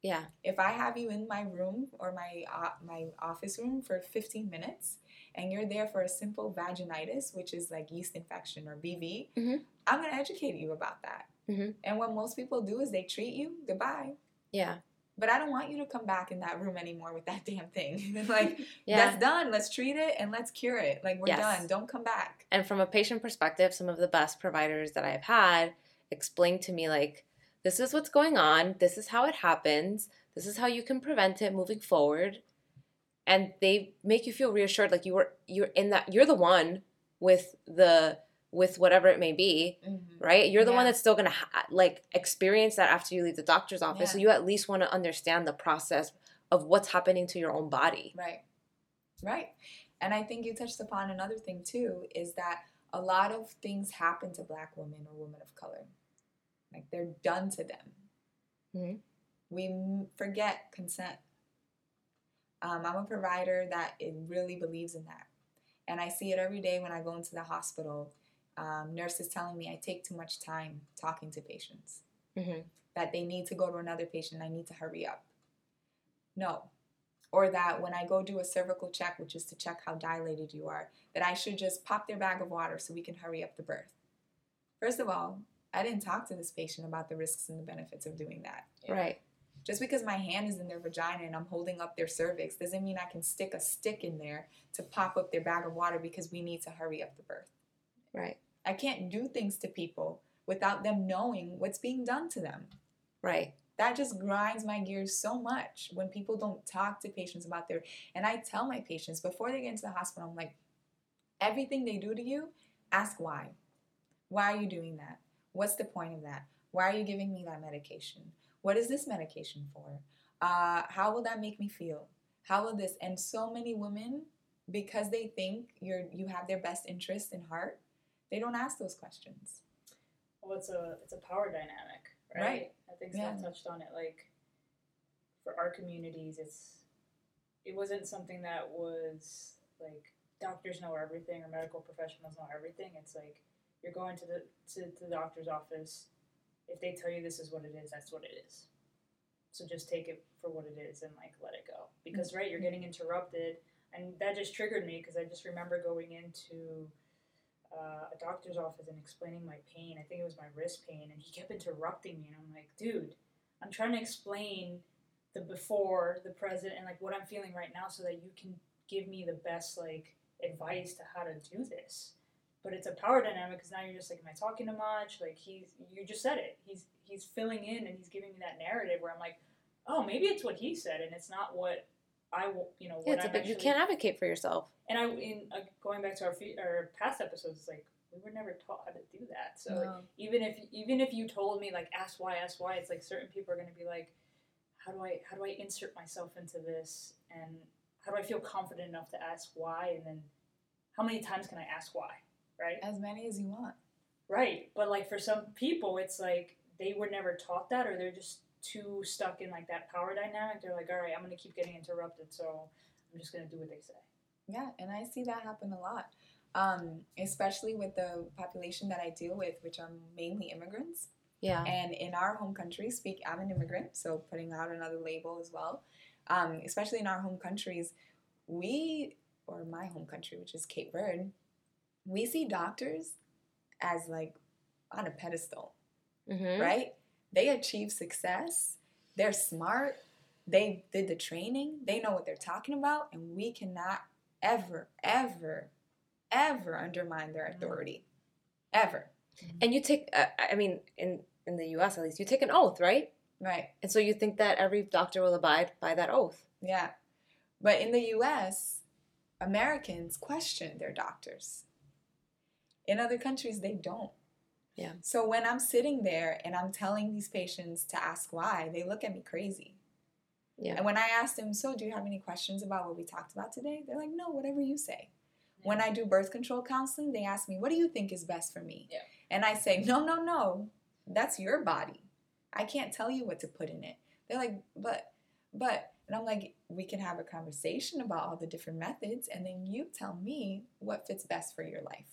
Speaker 1: Yeah.
Speaker 2: If I have you in my room or my uh, my office room for 15 minutes and you're there for a simple vaginitis, which is like yeast infection or BV,
Speaker 1: Mhm.
Speaker 2: I'm going to educate you about that.
Speaker 1: Mhm.
Speaker 2: And what most people do is they treat you, goodbye.
Speaker 1: Yeah.
Speaker 2: But I don't want you to come back in that room anymore with that damn thing. like,
Speaker 1: Yeah.
Speaker 2: that's done. Let's treat it and let's cure it. Like, we're
Speaker 1: Yes.
Speaker 2: done. Don't come back.
Speaker 1: And from a patient perspective, some of the best providers that I've had explained to me like this is what's going on, this is how it happens, this is how you can prevent it moving forward. And they make you feel reassured like you were you're in that you're the one with the with whatever it may be,
Speaker 2: Mhm.
Speaker 1: right? You're the one that's still to ha- like experience that after you leave the doctor's office. So you at least want to understand the process of what's happening to your own body.
Speaker 2: Right. Right. And I think you touched upon another thing too is that a lot of things happen to black women or women of color. Like they're done to them.
Speaker 1: Mhm.
Speaker 2: We forget consent. Um, I'm a provider that it really believes in that. And I see it every day when I go into the hospital. Um, nurses telling me I take too much time talking to patients
Speaker 1: Mhm.
Speaker 2: that they need to go to another patient, I need to hurry up. No. Or that when I go do a cervical check, which is to check how dilated you are, that I should just pop their bag of water so we can hurry up the birth. First of all, I didn't talk to this patient about the risks and the benefits of doing that.
Speaker 3: Yeah.
Speaker 1: Right.
Speaker 2: Just because my hand is in their vagina and I'm holding up their cervix doesn't mean I can stick a stick in there to pop up their bag of water because we need to hurry up the birth.
Speaker 1: Right.
Speaker 2: I can't do things to people without them knowing what's being done to them
Speaker 1: Right.
Speaker 2: that just grinds my gears so much when people don't talk to patients about their and i tell my patients before they get into the hospital i'm like everything they do to you ask why why are you doing that what's the point of that why are you giving me that medication what is this medication for uh, how will that make me feel how will this and so many women because they think you're you have their best interest in heart they don't ask those questions
Speaker 3: Well, it's a it's a power dynamic, right?
Speaker 2: Right.
Speaker 3: I think
Speaker 2: Yeah.
Speaker 3: Scott touched on it. Like for our communities, it's it wasn't something that was like doctors know everything or medical professionals know everything. It's like you're going to the to, to the doctor's office. If they tell you this is what it is, that's what it is. So just take it for what it is and like let it go. Because right, you're getting interrupted, and that just triggered me because I just remember going into uh, a doctor's office and explaining my pain. I think it was my wrist pain, and he kept interrupting me. And I'm like, dude, I'm trying to explain the before, the present, and like what I'm feeling right now, so that you can give me the best like advice to how to do this. But it's a power dynamic because now you're just like, am I talking too much? Like he's, you just said it. He's he's filling in and he's giving me that narrative where I'm like, oh, maybe it's what he said, and it's not what I will, you know,
Speaker 1: Yeah,
Speaker 3: what
Speaker 1: it's a
Speaker 3: I'm
Speaker 1: bit, you
Speaker 3: actually-
Speaker 1: can't advocate for yourself.
Speaker 3: and I, in uh, going back to our fe- our past episodes, it's like we were never taught how to do that. So like, even if even if you told me like ask why, ask why, it's like certain people are gonna be like, how do I how do I insert myself into this, and how do I feel confident enough to ask why, and then how many times can I ask why, right?
Speaker 2: as many as you want
Speaker 3: Right. But like for some people, it's like they were never taught that, or they're just too stuck in like that power dynamic. They're like, all right, I'm gonna keep getting interrupted, so I'm just gonna do what they say.
Speaker 2: Yeah, and I see that happen a lot, um, especially with the population that I deal with, which are mainly immigrants.
Speaker 1: Yeah.
Speaker 2: And in our home country, speak I'm an immigrant, so putting out another label as well. Um, especially in our home countries, we or my home country, which is Cape Verde, we see doctors as like on a pedestal,
Speaker 1: Mm-hmm.
Speaker 2: right? They achieve success. They're smart. They did the training, they know what they're talking about, and we cannot ever, ever, ever undermine their authority. Ever.
Speaker 1: And you take, uh, I mean, in in the U.S. at least, you take an oath, right?
Speaker 2: Right.
Speaker 1: And so you think that every doctor will abide by that oath.
Speaker 2: Yeah. But in the US, Americans question their doctors. In other countries, they don't.
Speaker 1: Yeah.
Speaker 2: So when I'm sitting there and I'm telling these patients to ask why, they look at me crazy.
Speaker 1: Yeah.
Speaker 2: And when I ask them, so do you have any questions about what we talked about today? They're like, no, whatever you say. When I do birth control counseling, they ask me, what do you think is best for me?
Speaker 3: Yeah.
Speaker 2: And I say, no, no, no, that's your body. I can't tell you what to put in it. They're like, but, but, and I'm like, we can have a conversation about all the different methods, and then you tell me what fits best for your life.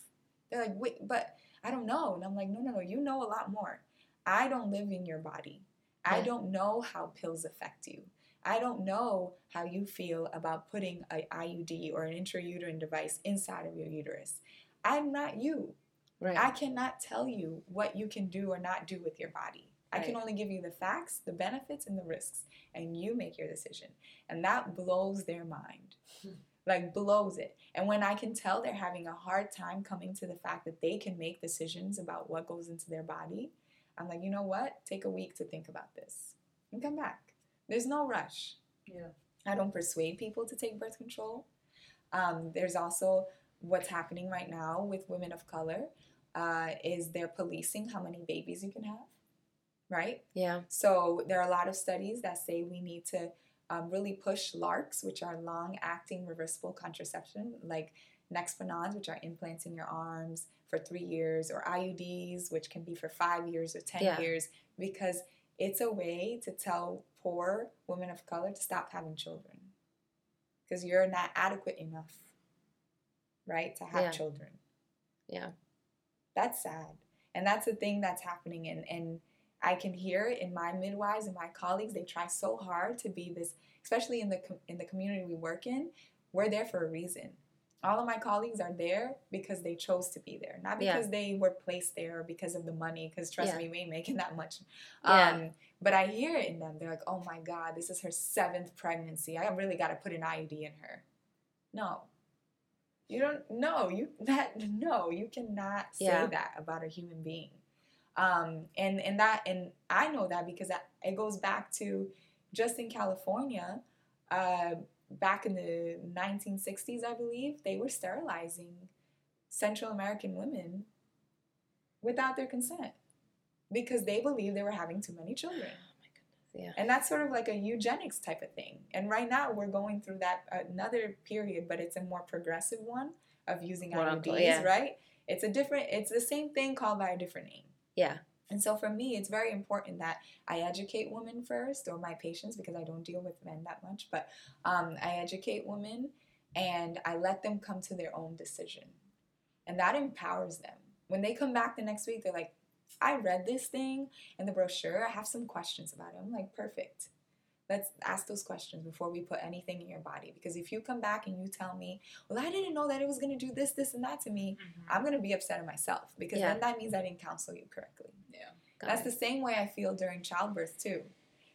Speaker 2: They're like, wait, but I don't know. And I'm like, no, no, no, you know a lot more. I don't live in your body. I don't know how pills affect you. I don't know how you feel about putting a IUD or an intrauterine device inside of your uterus. I'm not you.
Speaker 1: Right.
Speaker 2: I cannot tell you what you can do or not do with your body. Right. I can only give you the facts, the benefits, and the risks, and you make your decision. And that blows their mind. like, blows it. And when I can tell they're having a hard time coming to the fact that they can make decisions about what goes into their body, I'm like, you know what? Take a week to think about this and come back. There's no rush.
Speaker 3: Yeah.
Speaker 2: I don't persuade people to take birth control. Um, there's also what's happening right now with women of color uh, is they're policing how many babies you can have, right?
Speaker 1: yeah.
Speaker 2: So there are a lot of studies that say we need to um, really push LARCs, which are long-acting reversible contraception, like Nexplanons, which are implants in your arms for three years, or IUDs, which can be for five years or ten
Speaker 1: Yeah.
Speaker 2: years, because it's a way to tell poor women of color to stop having children, because you're not adequate enough, right, to have
Speaker 1: Yeah.
Speaker 2: children.
Speaker 1: Yeah.
Speaker 2: That's sad. And that's the thing that's happening. And, and I can hear it in my midwives and my colleagues. They try so hard to be this, especially in the, com- in the community we work in, we're there for a reason. All of my colleagues are there because they chose to be there, not
Speaker 1: Yeah.
Speaker 2: because they were placed there or because of the money. Because trust
Speaker 1: Yeah.
Speaker 2: me, we ain't making that much.
Speaker 1: Yeah.
Speaker 2: Um, but I hear it in them. They're like, "Oh my God, this is her seventh pregnancy. I really got to put an IUD in her." No, you don't. No, you that no, you cannot say
Speaker 1: Yeah.
Speaker 2: that about a human being. Um, and and that and I know that because it goes back to just in California, uh, back in the 1960s, I believe they were sterilizing Central American women without their consent because they believed they were having too many children.
Speaker 1: Yeah.
Speaker 2: And that's sort of like a eugenics type of thing. And right now we're going through that another period, but it's a more progressive one of using IUDs,
Speaker 1: yeah.
Speaker 2: right? It's a different, it's the same thing called by a different name.
Speaker 1: Yeah.
Speaker 2: And so for me, it's very important that I educate women first, or my patients, because I don't deal with men that much, but um, I educate women and I let them come to their own decision. And that empowers them. When they come back the next week, they're like, I read this thing in the brochure. I have some questions about it. I'm like, perfect. Let's ask those questions before we put anything in your body. Because if you come back and you tell me, well, I didn't know that it was going to do this, this, and that to me, I'm going to be upset at myself because
Speaker 1: Yeah.
Speaker 2: then that means I didn't counsel you correctly.
Speaker 1: Got
Speaker 2: That's
Speaker 1: it.
Speaker 2: the same way I feel during childbirth too.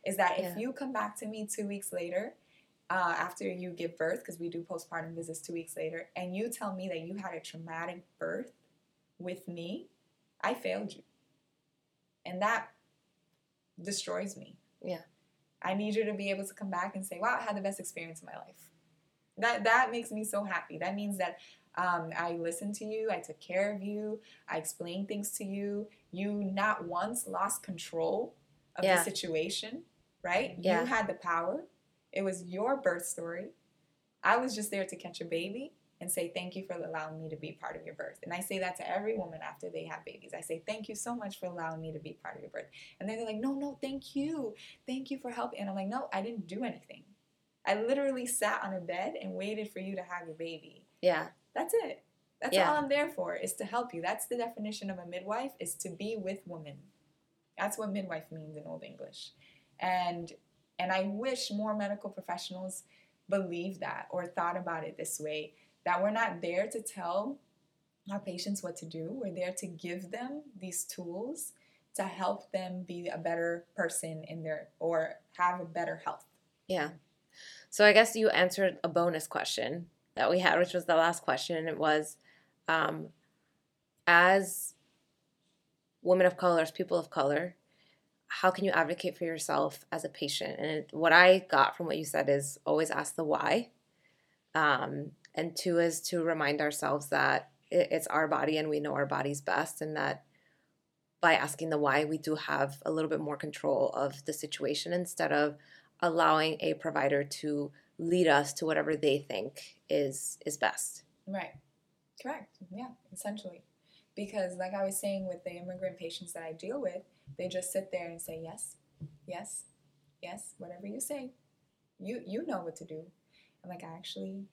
Speaker 2: Is that if you come back to me two weeks later, uh, after you give birth, because we do postpartum visits two weeks later, and you tell me that you had a traumatic birth with me, I failed you. And that destroys me.
Speaker 1: Yeah.
Speaker 2: I need you to be able to come back and say, wow, I had the best experience of my life. That, that makes me so happy. That means that um, I listened to you, I took care of you, I explained things to you. You not once lost control of
Speaker 1: Yeah.
Speaker 2: the situation, right?
Speaker 1: Yeah.
Speaker 2: You had the power. It was your birth story. I was just there to catch a baby and say thank you for allowing me to be part of your birth. And I say that to every woman after they have babies. I say thank you so much for allowing me to be part of your birth. And then they're like, no, no, thank you. Thank you for helping. And I'm like, no, I didn't do anything. I literally sat on a bed and waited for you to have your baby.
Speaker 1: Yeah.
Speaker 2: That's it. That's
Speaker 1: Yeah.
Speaker 2: all I'm there for is to help you. That's the definition of a midwife is to be with women. That's what midwife means in Old English. And and I wish more medical professionals believed that or thought about it this way that we're not there to tell our patients what to do. We're there to give them these tools to help them be a better person in their or have a better health.
Speaker 1: Yeah. So I guess you answered a bonus question that we had, which was the last question, it was, um, as women of color, as people of color, how can you advocate for yourself as a patient? And what I got from what you said is always ask the why. Um, and two is to remind ourselves that it's our body and we know our bodies best, and that by asking the why, we do have a little bit more control of the situation instead of allowing a provider to lead us to whatever they think is is best.
Speaker 2: Right. Correct. Yeah, essentially. Because like I was saying with the immigrant patients that I deal with, they just sit there and say yes, yes, yes, whatever you say. You you know what to do. I'm like, I actually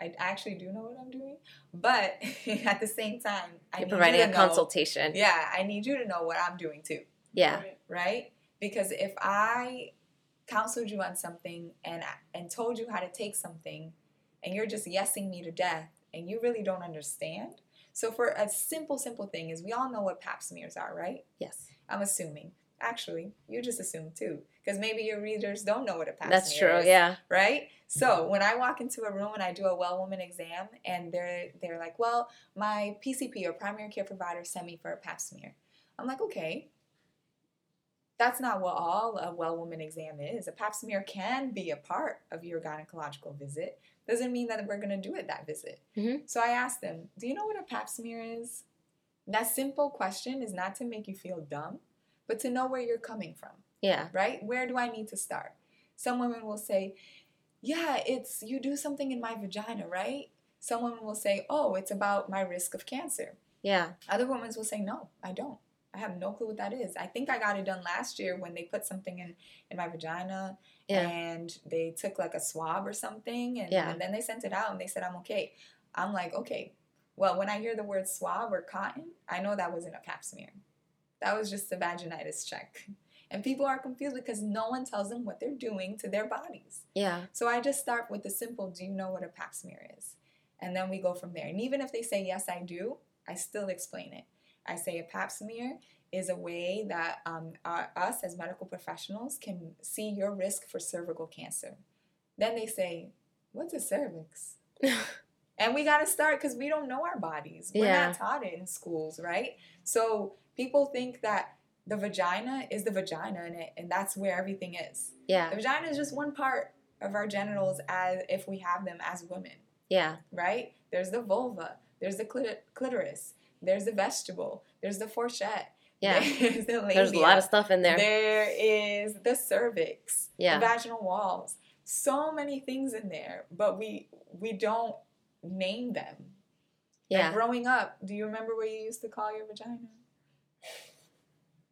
Speaker 2: I actually do know what I'm doing, but at the same time, I
Speaker 1: You're
Speaker 2: need
Speaker 1: providing
Speaker 2: you
Speaker 1: a
Speaker 2: to know,
Speaker 1: consultation.
Speaker 2: Yeah, I need you to know what I'm doing too,
Speaker 1: Yeah.
Speaker 3: Right.
Speaker 2: right? Because if I counseled you on something and and told you how to take something, and you're just yesing me to death, and you really don't understand. So for a simple, simple thing is we all know what pap smears are, right?
Speaker 1: Yes.
Speaker 2: I'm assuming. Actually, you just assume too, because maybe your readers don't know what a pap smear is.
Speaker 1: That's true.
Speaker 2: is
Speaker 1: Yeah.
Speaker 2: right? So when I walk into a room and I do a well woman exam, and they're they're like, "Well, my PCP or primary care provider sent me for a Pap smear," I'm like, "Okay." That's not what all a well woman exam is. A Pap smear can be a part of your gynecological visit. Doesn't mean that we're gonna do it that visit.
Speaker 1: Mhm.
Speaker 2: So I asked them, "Do you know what a Pap smear is?" That simple question is not to make you feel dumb, but to know where you're coming from
Speaker 1: Yeah.
Speaker 2: right? Where do I need to start? Some women will say, Yeah, it's you do something in my vagina, right? Some women will say, Oh, it's about my risk of cancer.
Speaker 1: Yeah.
Speaker 2: Other women will say, No, I don't. I have no clue what that is. I think I got it done last year when they put something in, in my vagina
Speaker 1: Yeah.
Speaker 2: and they took like a swab or something and,
Speaker 1: Yeah.
Speaker 2: and then they sent it out and they said, I'm okay. I'm like, Okay. Well, when I hear the word swab or cotton, I know that wasn't a pap smear. That was just a vaginitis check. And people are confused because no one tells them what they're doing to their bodies.
Speaker 1: Yeah.
Speaker 2: So I just start with the simple, do you know what a pap smear is? And then we go from there. And even if they say, yes, I do, I still explain it. I say a pap smear is a way that um, our, us as medical professionals can see your risk for cervical cancer. Then they say, what's a cervix? And we got to start because we don't know our bodies. We're
Speaker 1: Yeah.
Speaker 2: not taught it in schools, right? So people think that the vagina is the vagina in it, and that's where everything is.
Speaker 1: Yeah.
Speaker 2: The vagina is just one part of our genitals as if we have them as women,
Speaker 1: Yeah.
Speaker 2: right? There's the vulva, there's the clit- clitoris, there's the vestibule, there's the fourchette,
Speaker 1: Yeah.
Speaker 2: there's the labia,
Speaker 1: There's a lot of stuff in there.
Speaker 2: there is the cervix,
Speaker 1: Yeah.
Speaker 2: the vaginal walls. So many things in there, but we we don't name them. Like
Speaker 1: Yeah.
Speaker 2: growing up, do you remember what you used to call your vagina?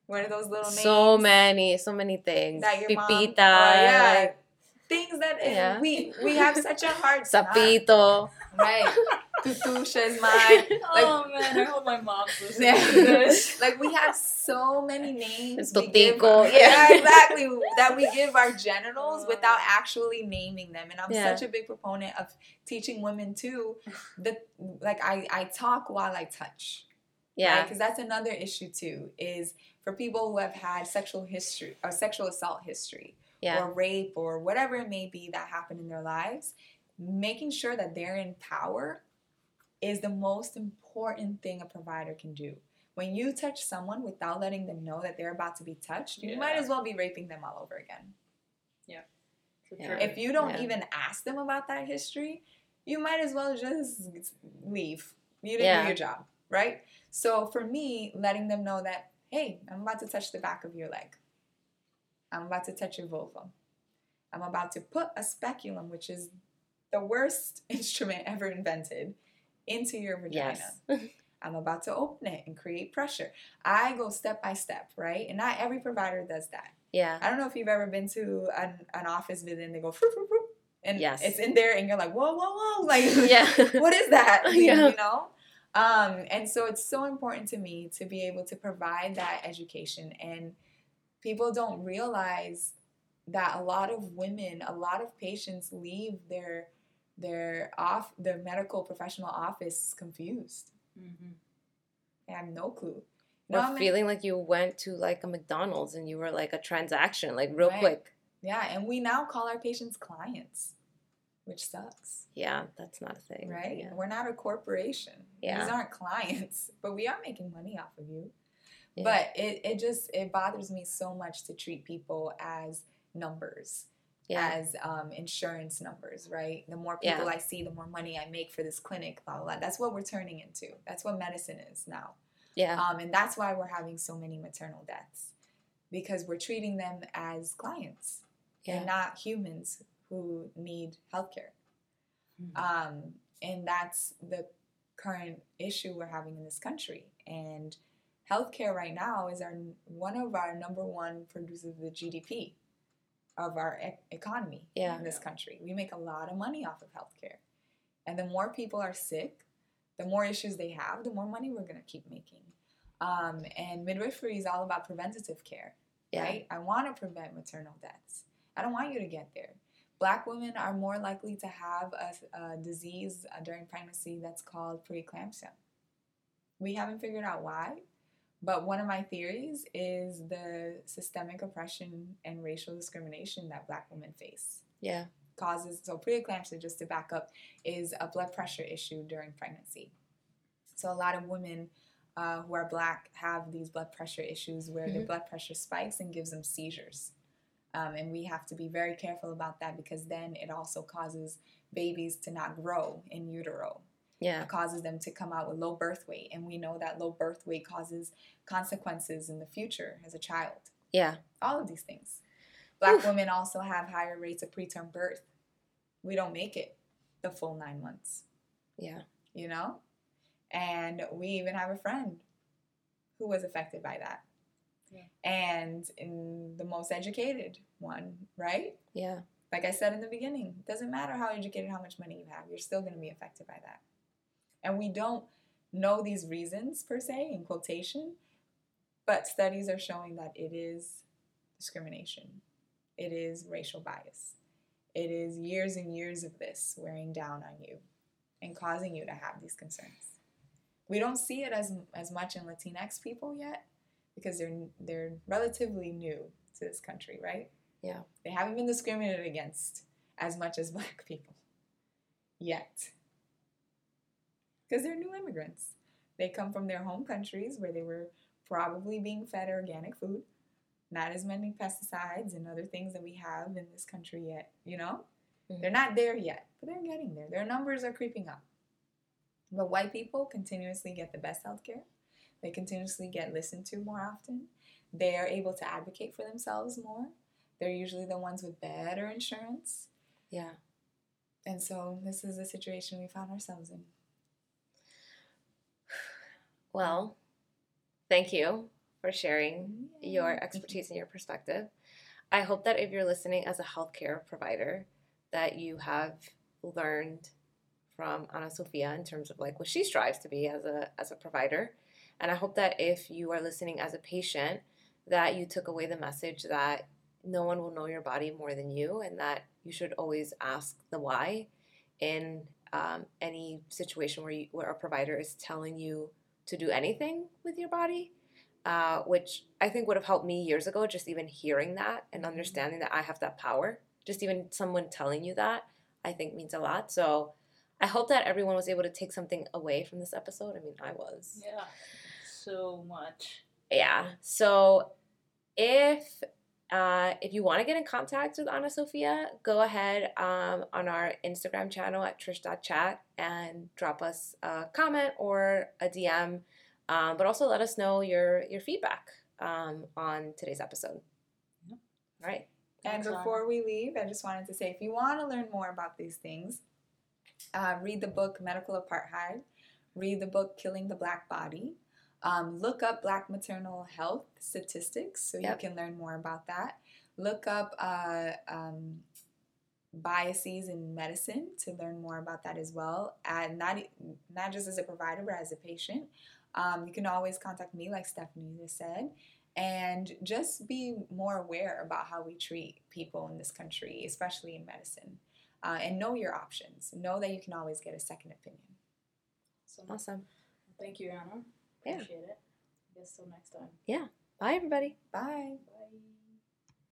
Speaker 2: What are those little names?
Speaker 1: So many, so many things.
Speaker 2: that your mom,
Speaker 1: Pipita.
Speaker 2: Oh, yeah, things that
Speaker 1: Yeah.
Speaker 2: we we have such a hard time.
Speaker 1: Sapito.
Speaker 2: Right, tutusha is mine.
Speaker 3: oh man, I hope my mom's listening
Speaker 2: Yeah.
Speaker 3: to this.
Speaker 2: like we have so many names.
Speaker 1: It's
Speaker 2: give-
Speaker 1: totico.
Speaker 2: Yeah,
Speaker 1: Yeah.
Speaker 2: exactly. That we give our genitals oh. without actually naming them. And I'm
Speaker 1: Yeah.
Speaker 2: such a big proponent of teaching women too. That like I I talk while I touch.
Speaker 1: Yeah.
Speaker 2: Because that's another issue too. Is for people who have had sexual history or sexual assault history
Speaker 1: Yeah.
Speaker 2: or rape or whatever it may be that happened in their lives, making sure that they're in power is the most important thing a provider can do. When you touch someone without letting them know that they're about to be touched, you might as well be raping them all over again.
Speaker 3: For
Speaker 1: Yeah.
Speaker 2: If you don't
Speaker 1: Yeah.
Speaker 2: even ask them about that history, you might as well just leave. You didn't
Speaker 1: Yeah.
Speaker 2: do your job, right? So for me, letting them know that, hey, I'm about to touch the back of your leg. I'm about to touch your vulva. I'm about to put a speculum, which is the worst instrument ever invented, into your vagina.
Speaker 1: Yes.
Speaker 2: I'm about to open it and create pressure. I go step by step, right? And not every provider does that.
Speaker 1: Yeah.
Speaker 2: I don't know if you've ever been to an, an office visit and they go, "Vroom, vroom, vroom," and
Speaker 1: Yes.
Speaker 2: it's in there, and you're like, whoa, whoa, whoa, like,
Speaker 1: Yeah.
Speaker 2: what is that?
Speaker 1: Yeah.
Speaker 2: You know? Um, and so it's so important to me to be able to provide that education. And people don't realize that a lot of women, a lot of patients leave their their off their medical professional office confused.
Speaker 3: Mhm.
Speaker 2: They have no clue.
Speaker 1: Or
Speaker 2: No,
Speaker 1: feeling like you went to like a McDonald's and you were like a transaction, like real
Speaker 2: Right.
Speaker 1: quick.
Speaker 2: Yeah, and we now call our patients clients, which sucks.
Speaker 1: Yeah, that's not a thing.
Speaker 2: Right?
Speaker 1: Yeah.
Speaker 2: We're not a corporation.
Speaker 1: Yeah.
Speaker 2: These aren't clients, but we are making money off of you.
Speaker 1: Yeah.
Speaker 2: But it, it just it bothers me so much to treat people as numbers,
Speaker 1: yeah.
Speaker 2: as um, insurance numbers, right? The more people
Speaker 1: Yeah.
Speaker 2: I see, the more money I make for this clinic, blah, blah, blah. That's what we're turning into. That's what medicine is now.
Speaker 1: yeah.
Speaker 2: Um, and that's why we're having so many maternal deaths because we're treating them as clients
Speaker 1: yeah.
Speaker 2: and not humans who need healthcare.
Speaker 3: Mhm.
Speaker 2: Um, and that's the current issue we're having in this country. And healthcare right now is our one of our number one producers of the GDP of our e- economy
Speaker 1: Yeah.
Speaker 2: in this country. We make a lot of money off of healthcare. And the more people are sick, the more issues they have, the more money we're going to keep making. Um, and midwifery is all about preventative care
Speaker 1: yeah.
Speaker 2: right? I want to prevent maternal deaths. I don't want you to get there. Black women are more likely to have a, a disease uh, during pregnancy that's called preeclampsia. We haven't figured out why, but one of my theories is the systemic oppression and racial discrimination that black women face
Speaker 1: Yeah.
Speaker 2: causes so preeclampsia just to back up is a blood pressure issue during pregnancy so a lot of women uh, who are black have these blood pressure issues where their
Speaker 1: Mhm.
Speaker 2: blood pressure spikes and gives them seizures um, and we have to be very careful about that because then it also causes babies to not grow in utero
Speaker 1: Yeah.
Speaker 2: it causes them to come out with low birth weight and we know that low birth weight causes consequences in the future as a child
Speaker 1: Yeah.
Speaker 2: all of these things. Black
Speaker 1: Oof.
Speaker 2: women also have higher rates of preterm birth. We don't make it the full nine months,
Speaker 1: Yeah.
Speaker 2: you know? And we even have a friend who was affected by that.
Speaker 3: Yeah.
Speaker 2: And in the most educated one, right?
Speaker 1: Yeah.
Speaker 2: Like I said in the beginning, it doesn't matter how educated, how much money you have, you're still going to be affected by that. And we don't know these reasons per se, in quotation, but studies are showing that it is discrimination, it is racial bias, it is years and years of this wearing down on you and causing you to have these concerns. We don't see it as, as much in Latinx people yet because they're, they're relatively new to this country, right?
Speaker 1: Yeah.
Speaker 2: They haven't been discriminated against as much as black people yet. Because they're new immigrants. They come from their home countries where they were probably being fed organic food, not as many pesticides and other things that we have in this country yet, you know?
Speaker 1: Mhm.
Speaker 2: They're not there yet, but they're getting there. Their numbers are creeping up. But white people continuously get the best health care. They continuously get listened to more often. They are able to advocate for themselves more. They're usually the ones with better insurance.
Speaker 1: Yeah.
Speaker 2: And so this is the situation we found ourselves in.
Speaker 1: Well, thank you for sharing your expertise and your perspective. I hope that if you're listening as a healthcare provider, that you have learned from Ana Sofia in terms of like what she strives to be as a as a provider. And I hope that if you are listening as a patient, that you took away the message that no one will know your body more than you, and that you should always ask the why in um, any situation where you, where a provider is telling you to do anything with your body, uh, which I think would have helped me years ago. Just even hearing that and
Speaker 2: Mhm.
Speaker 1: understanding that I have that power, just even someone telling you that, I think means a lot. So I hope that everyone was able to take something away from this episode. I mean, I was.
Speaker 3: Yeah, so much.
Speaker 1: Yeah. So if uh, if you want to get in contact with Anna Sophia, go ahead um, on our Instagram channel at trish.chat and drop us a comment or a DM. Um, but also let us know your your feedback um, on today's episode.
Speaker 3: Yep.
Speaker 1: All right.
Speaker 2: And
Speaker 3: Thanks, Anna.
Speaker 2: before we leave, I just wanted to say if you want to learn more about these things, uh, read the book Medical Apartheid, read the book Killing the Black Body, um, look up Black maternal health statistics so
Speaker 1: Yep.
Speaker 2: you can learn more about that. Look up uh, um, biases in medicine to learn more about that as well. And not, not just as a provider, but as a patient. Um, you can always contact me, like Stephanie just said and just be more aware about how we treat people in this country, especially in medicine. Uh, and know your options. Know that you can always get a second opinion.
Speaker 3: So,
Speaker 1: Awesome.
Speaker 3: thank you, Anna.
Speaker 1: Yeah.
Speaker 3: Appreciate it. I guess till next time.
Speaker 1: Bye, everybody.
Speaker 2: Bye.
Speaker 3: Bye.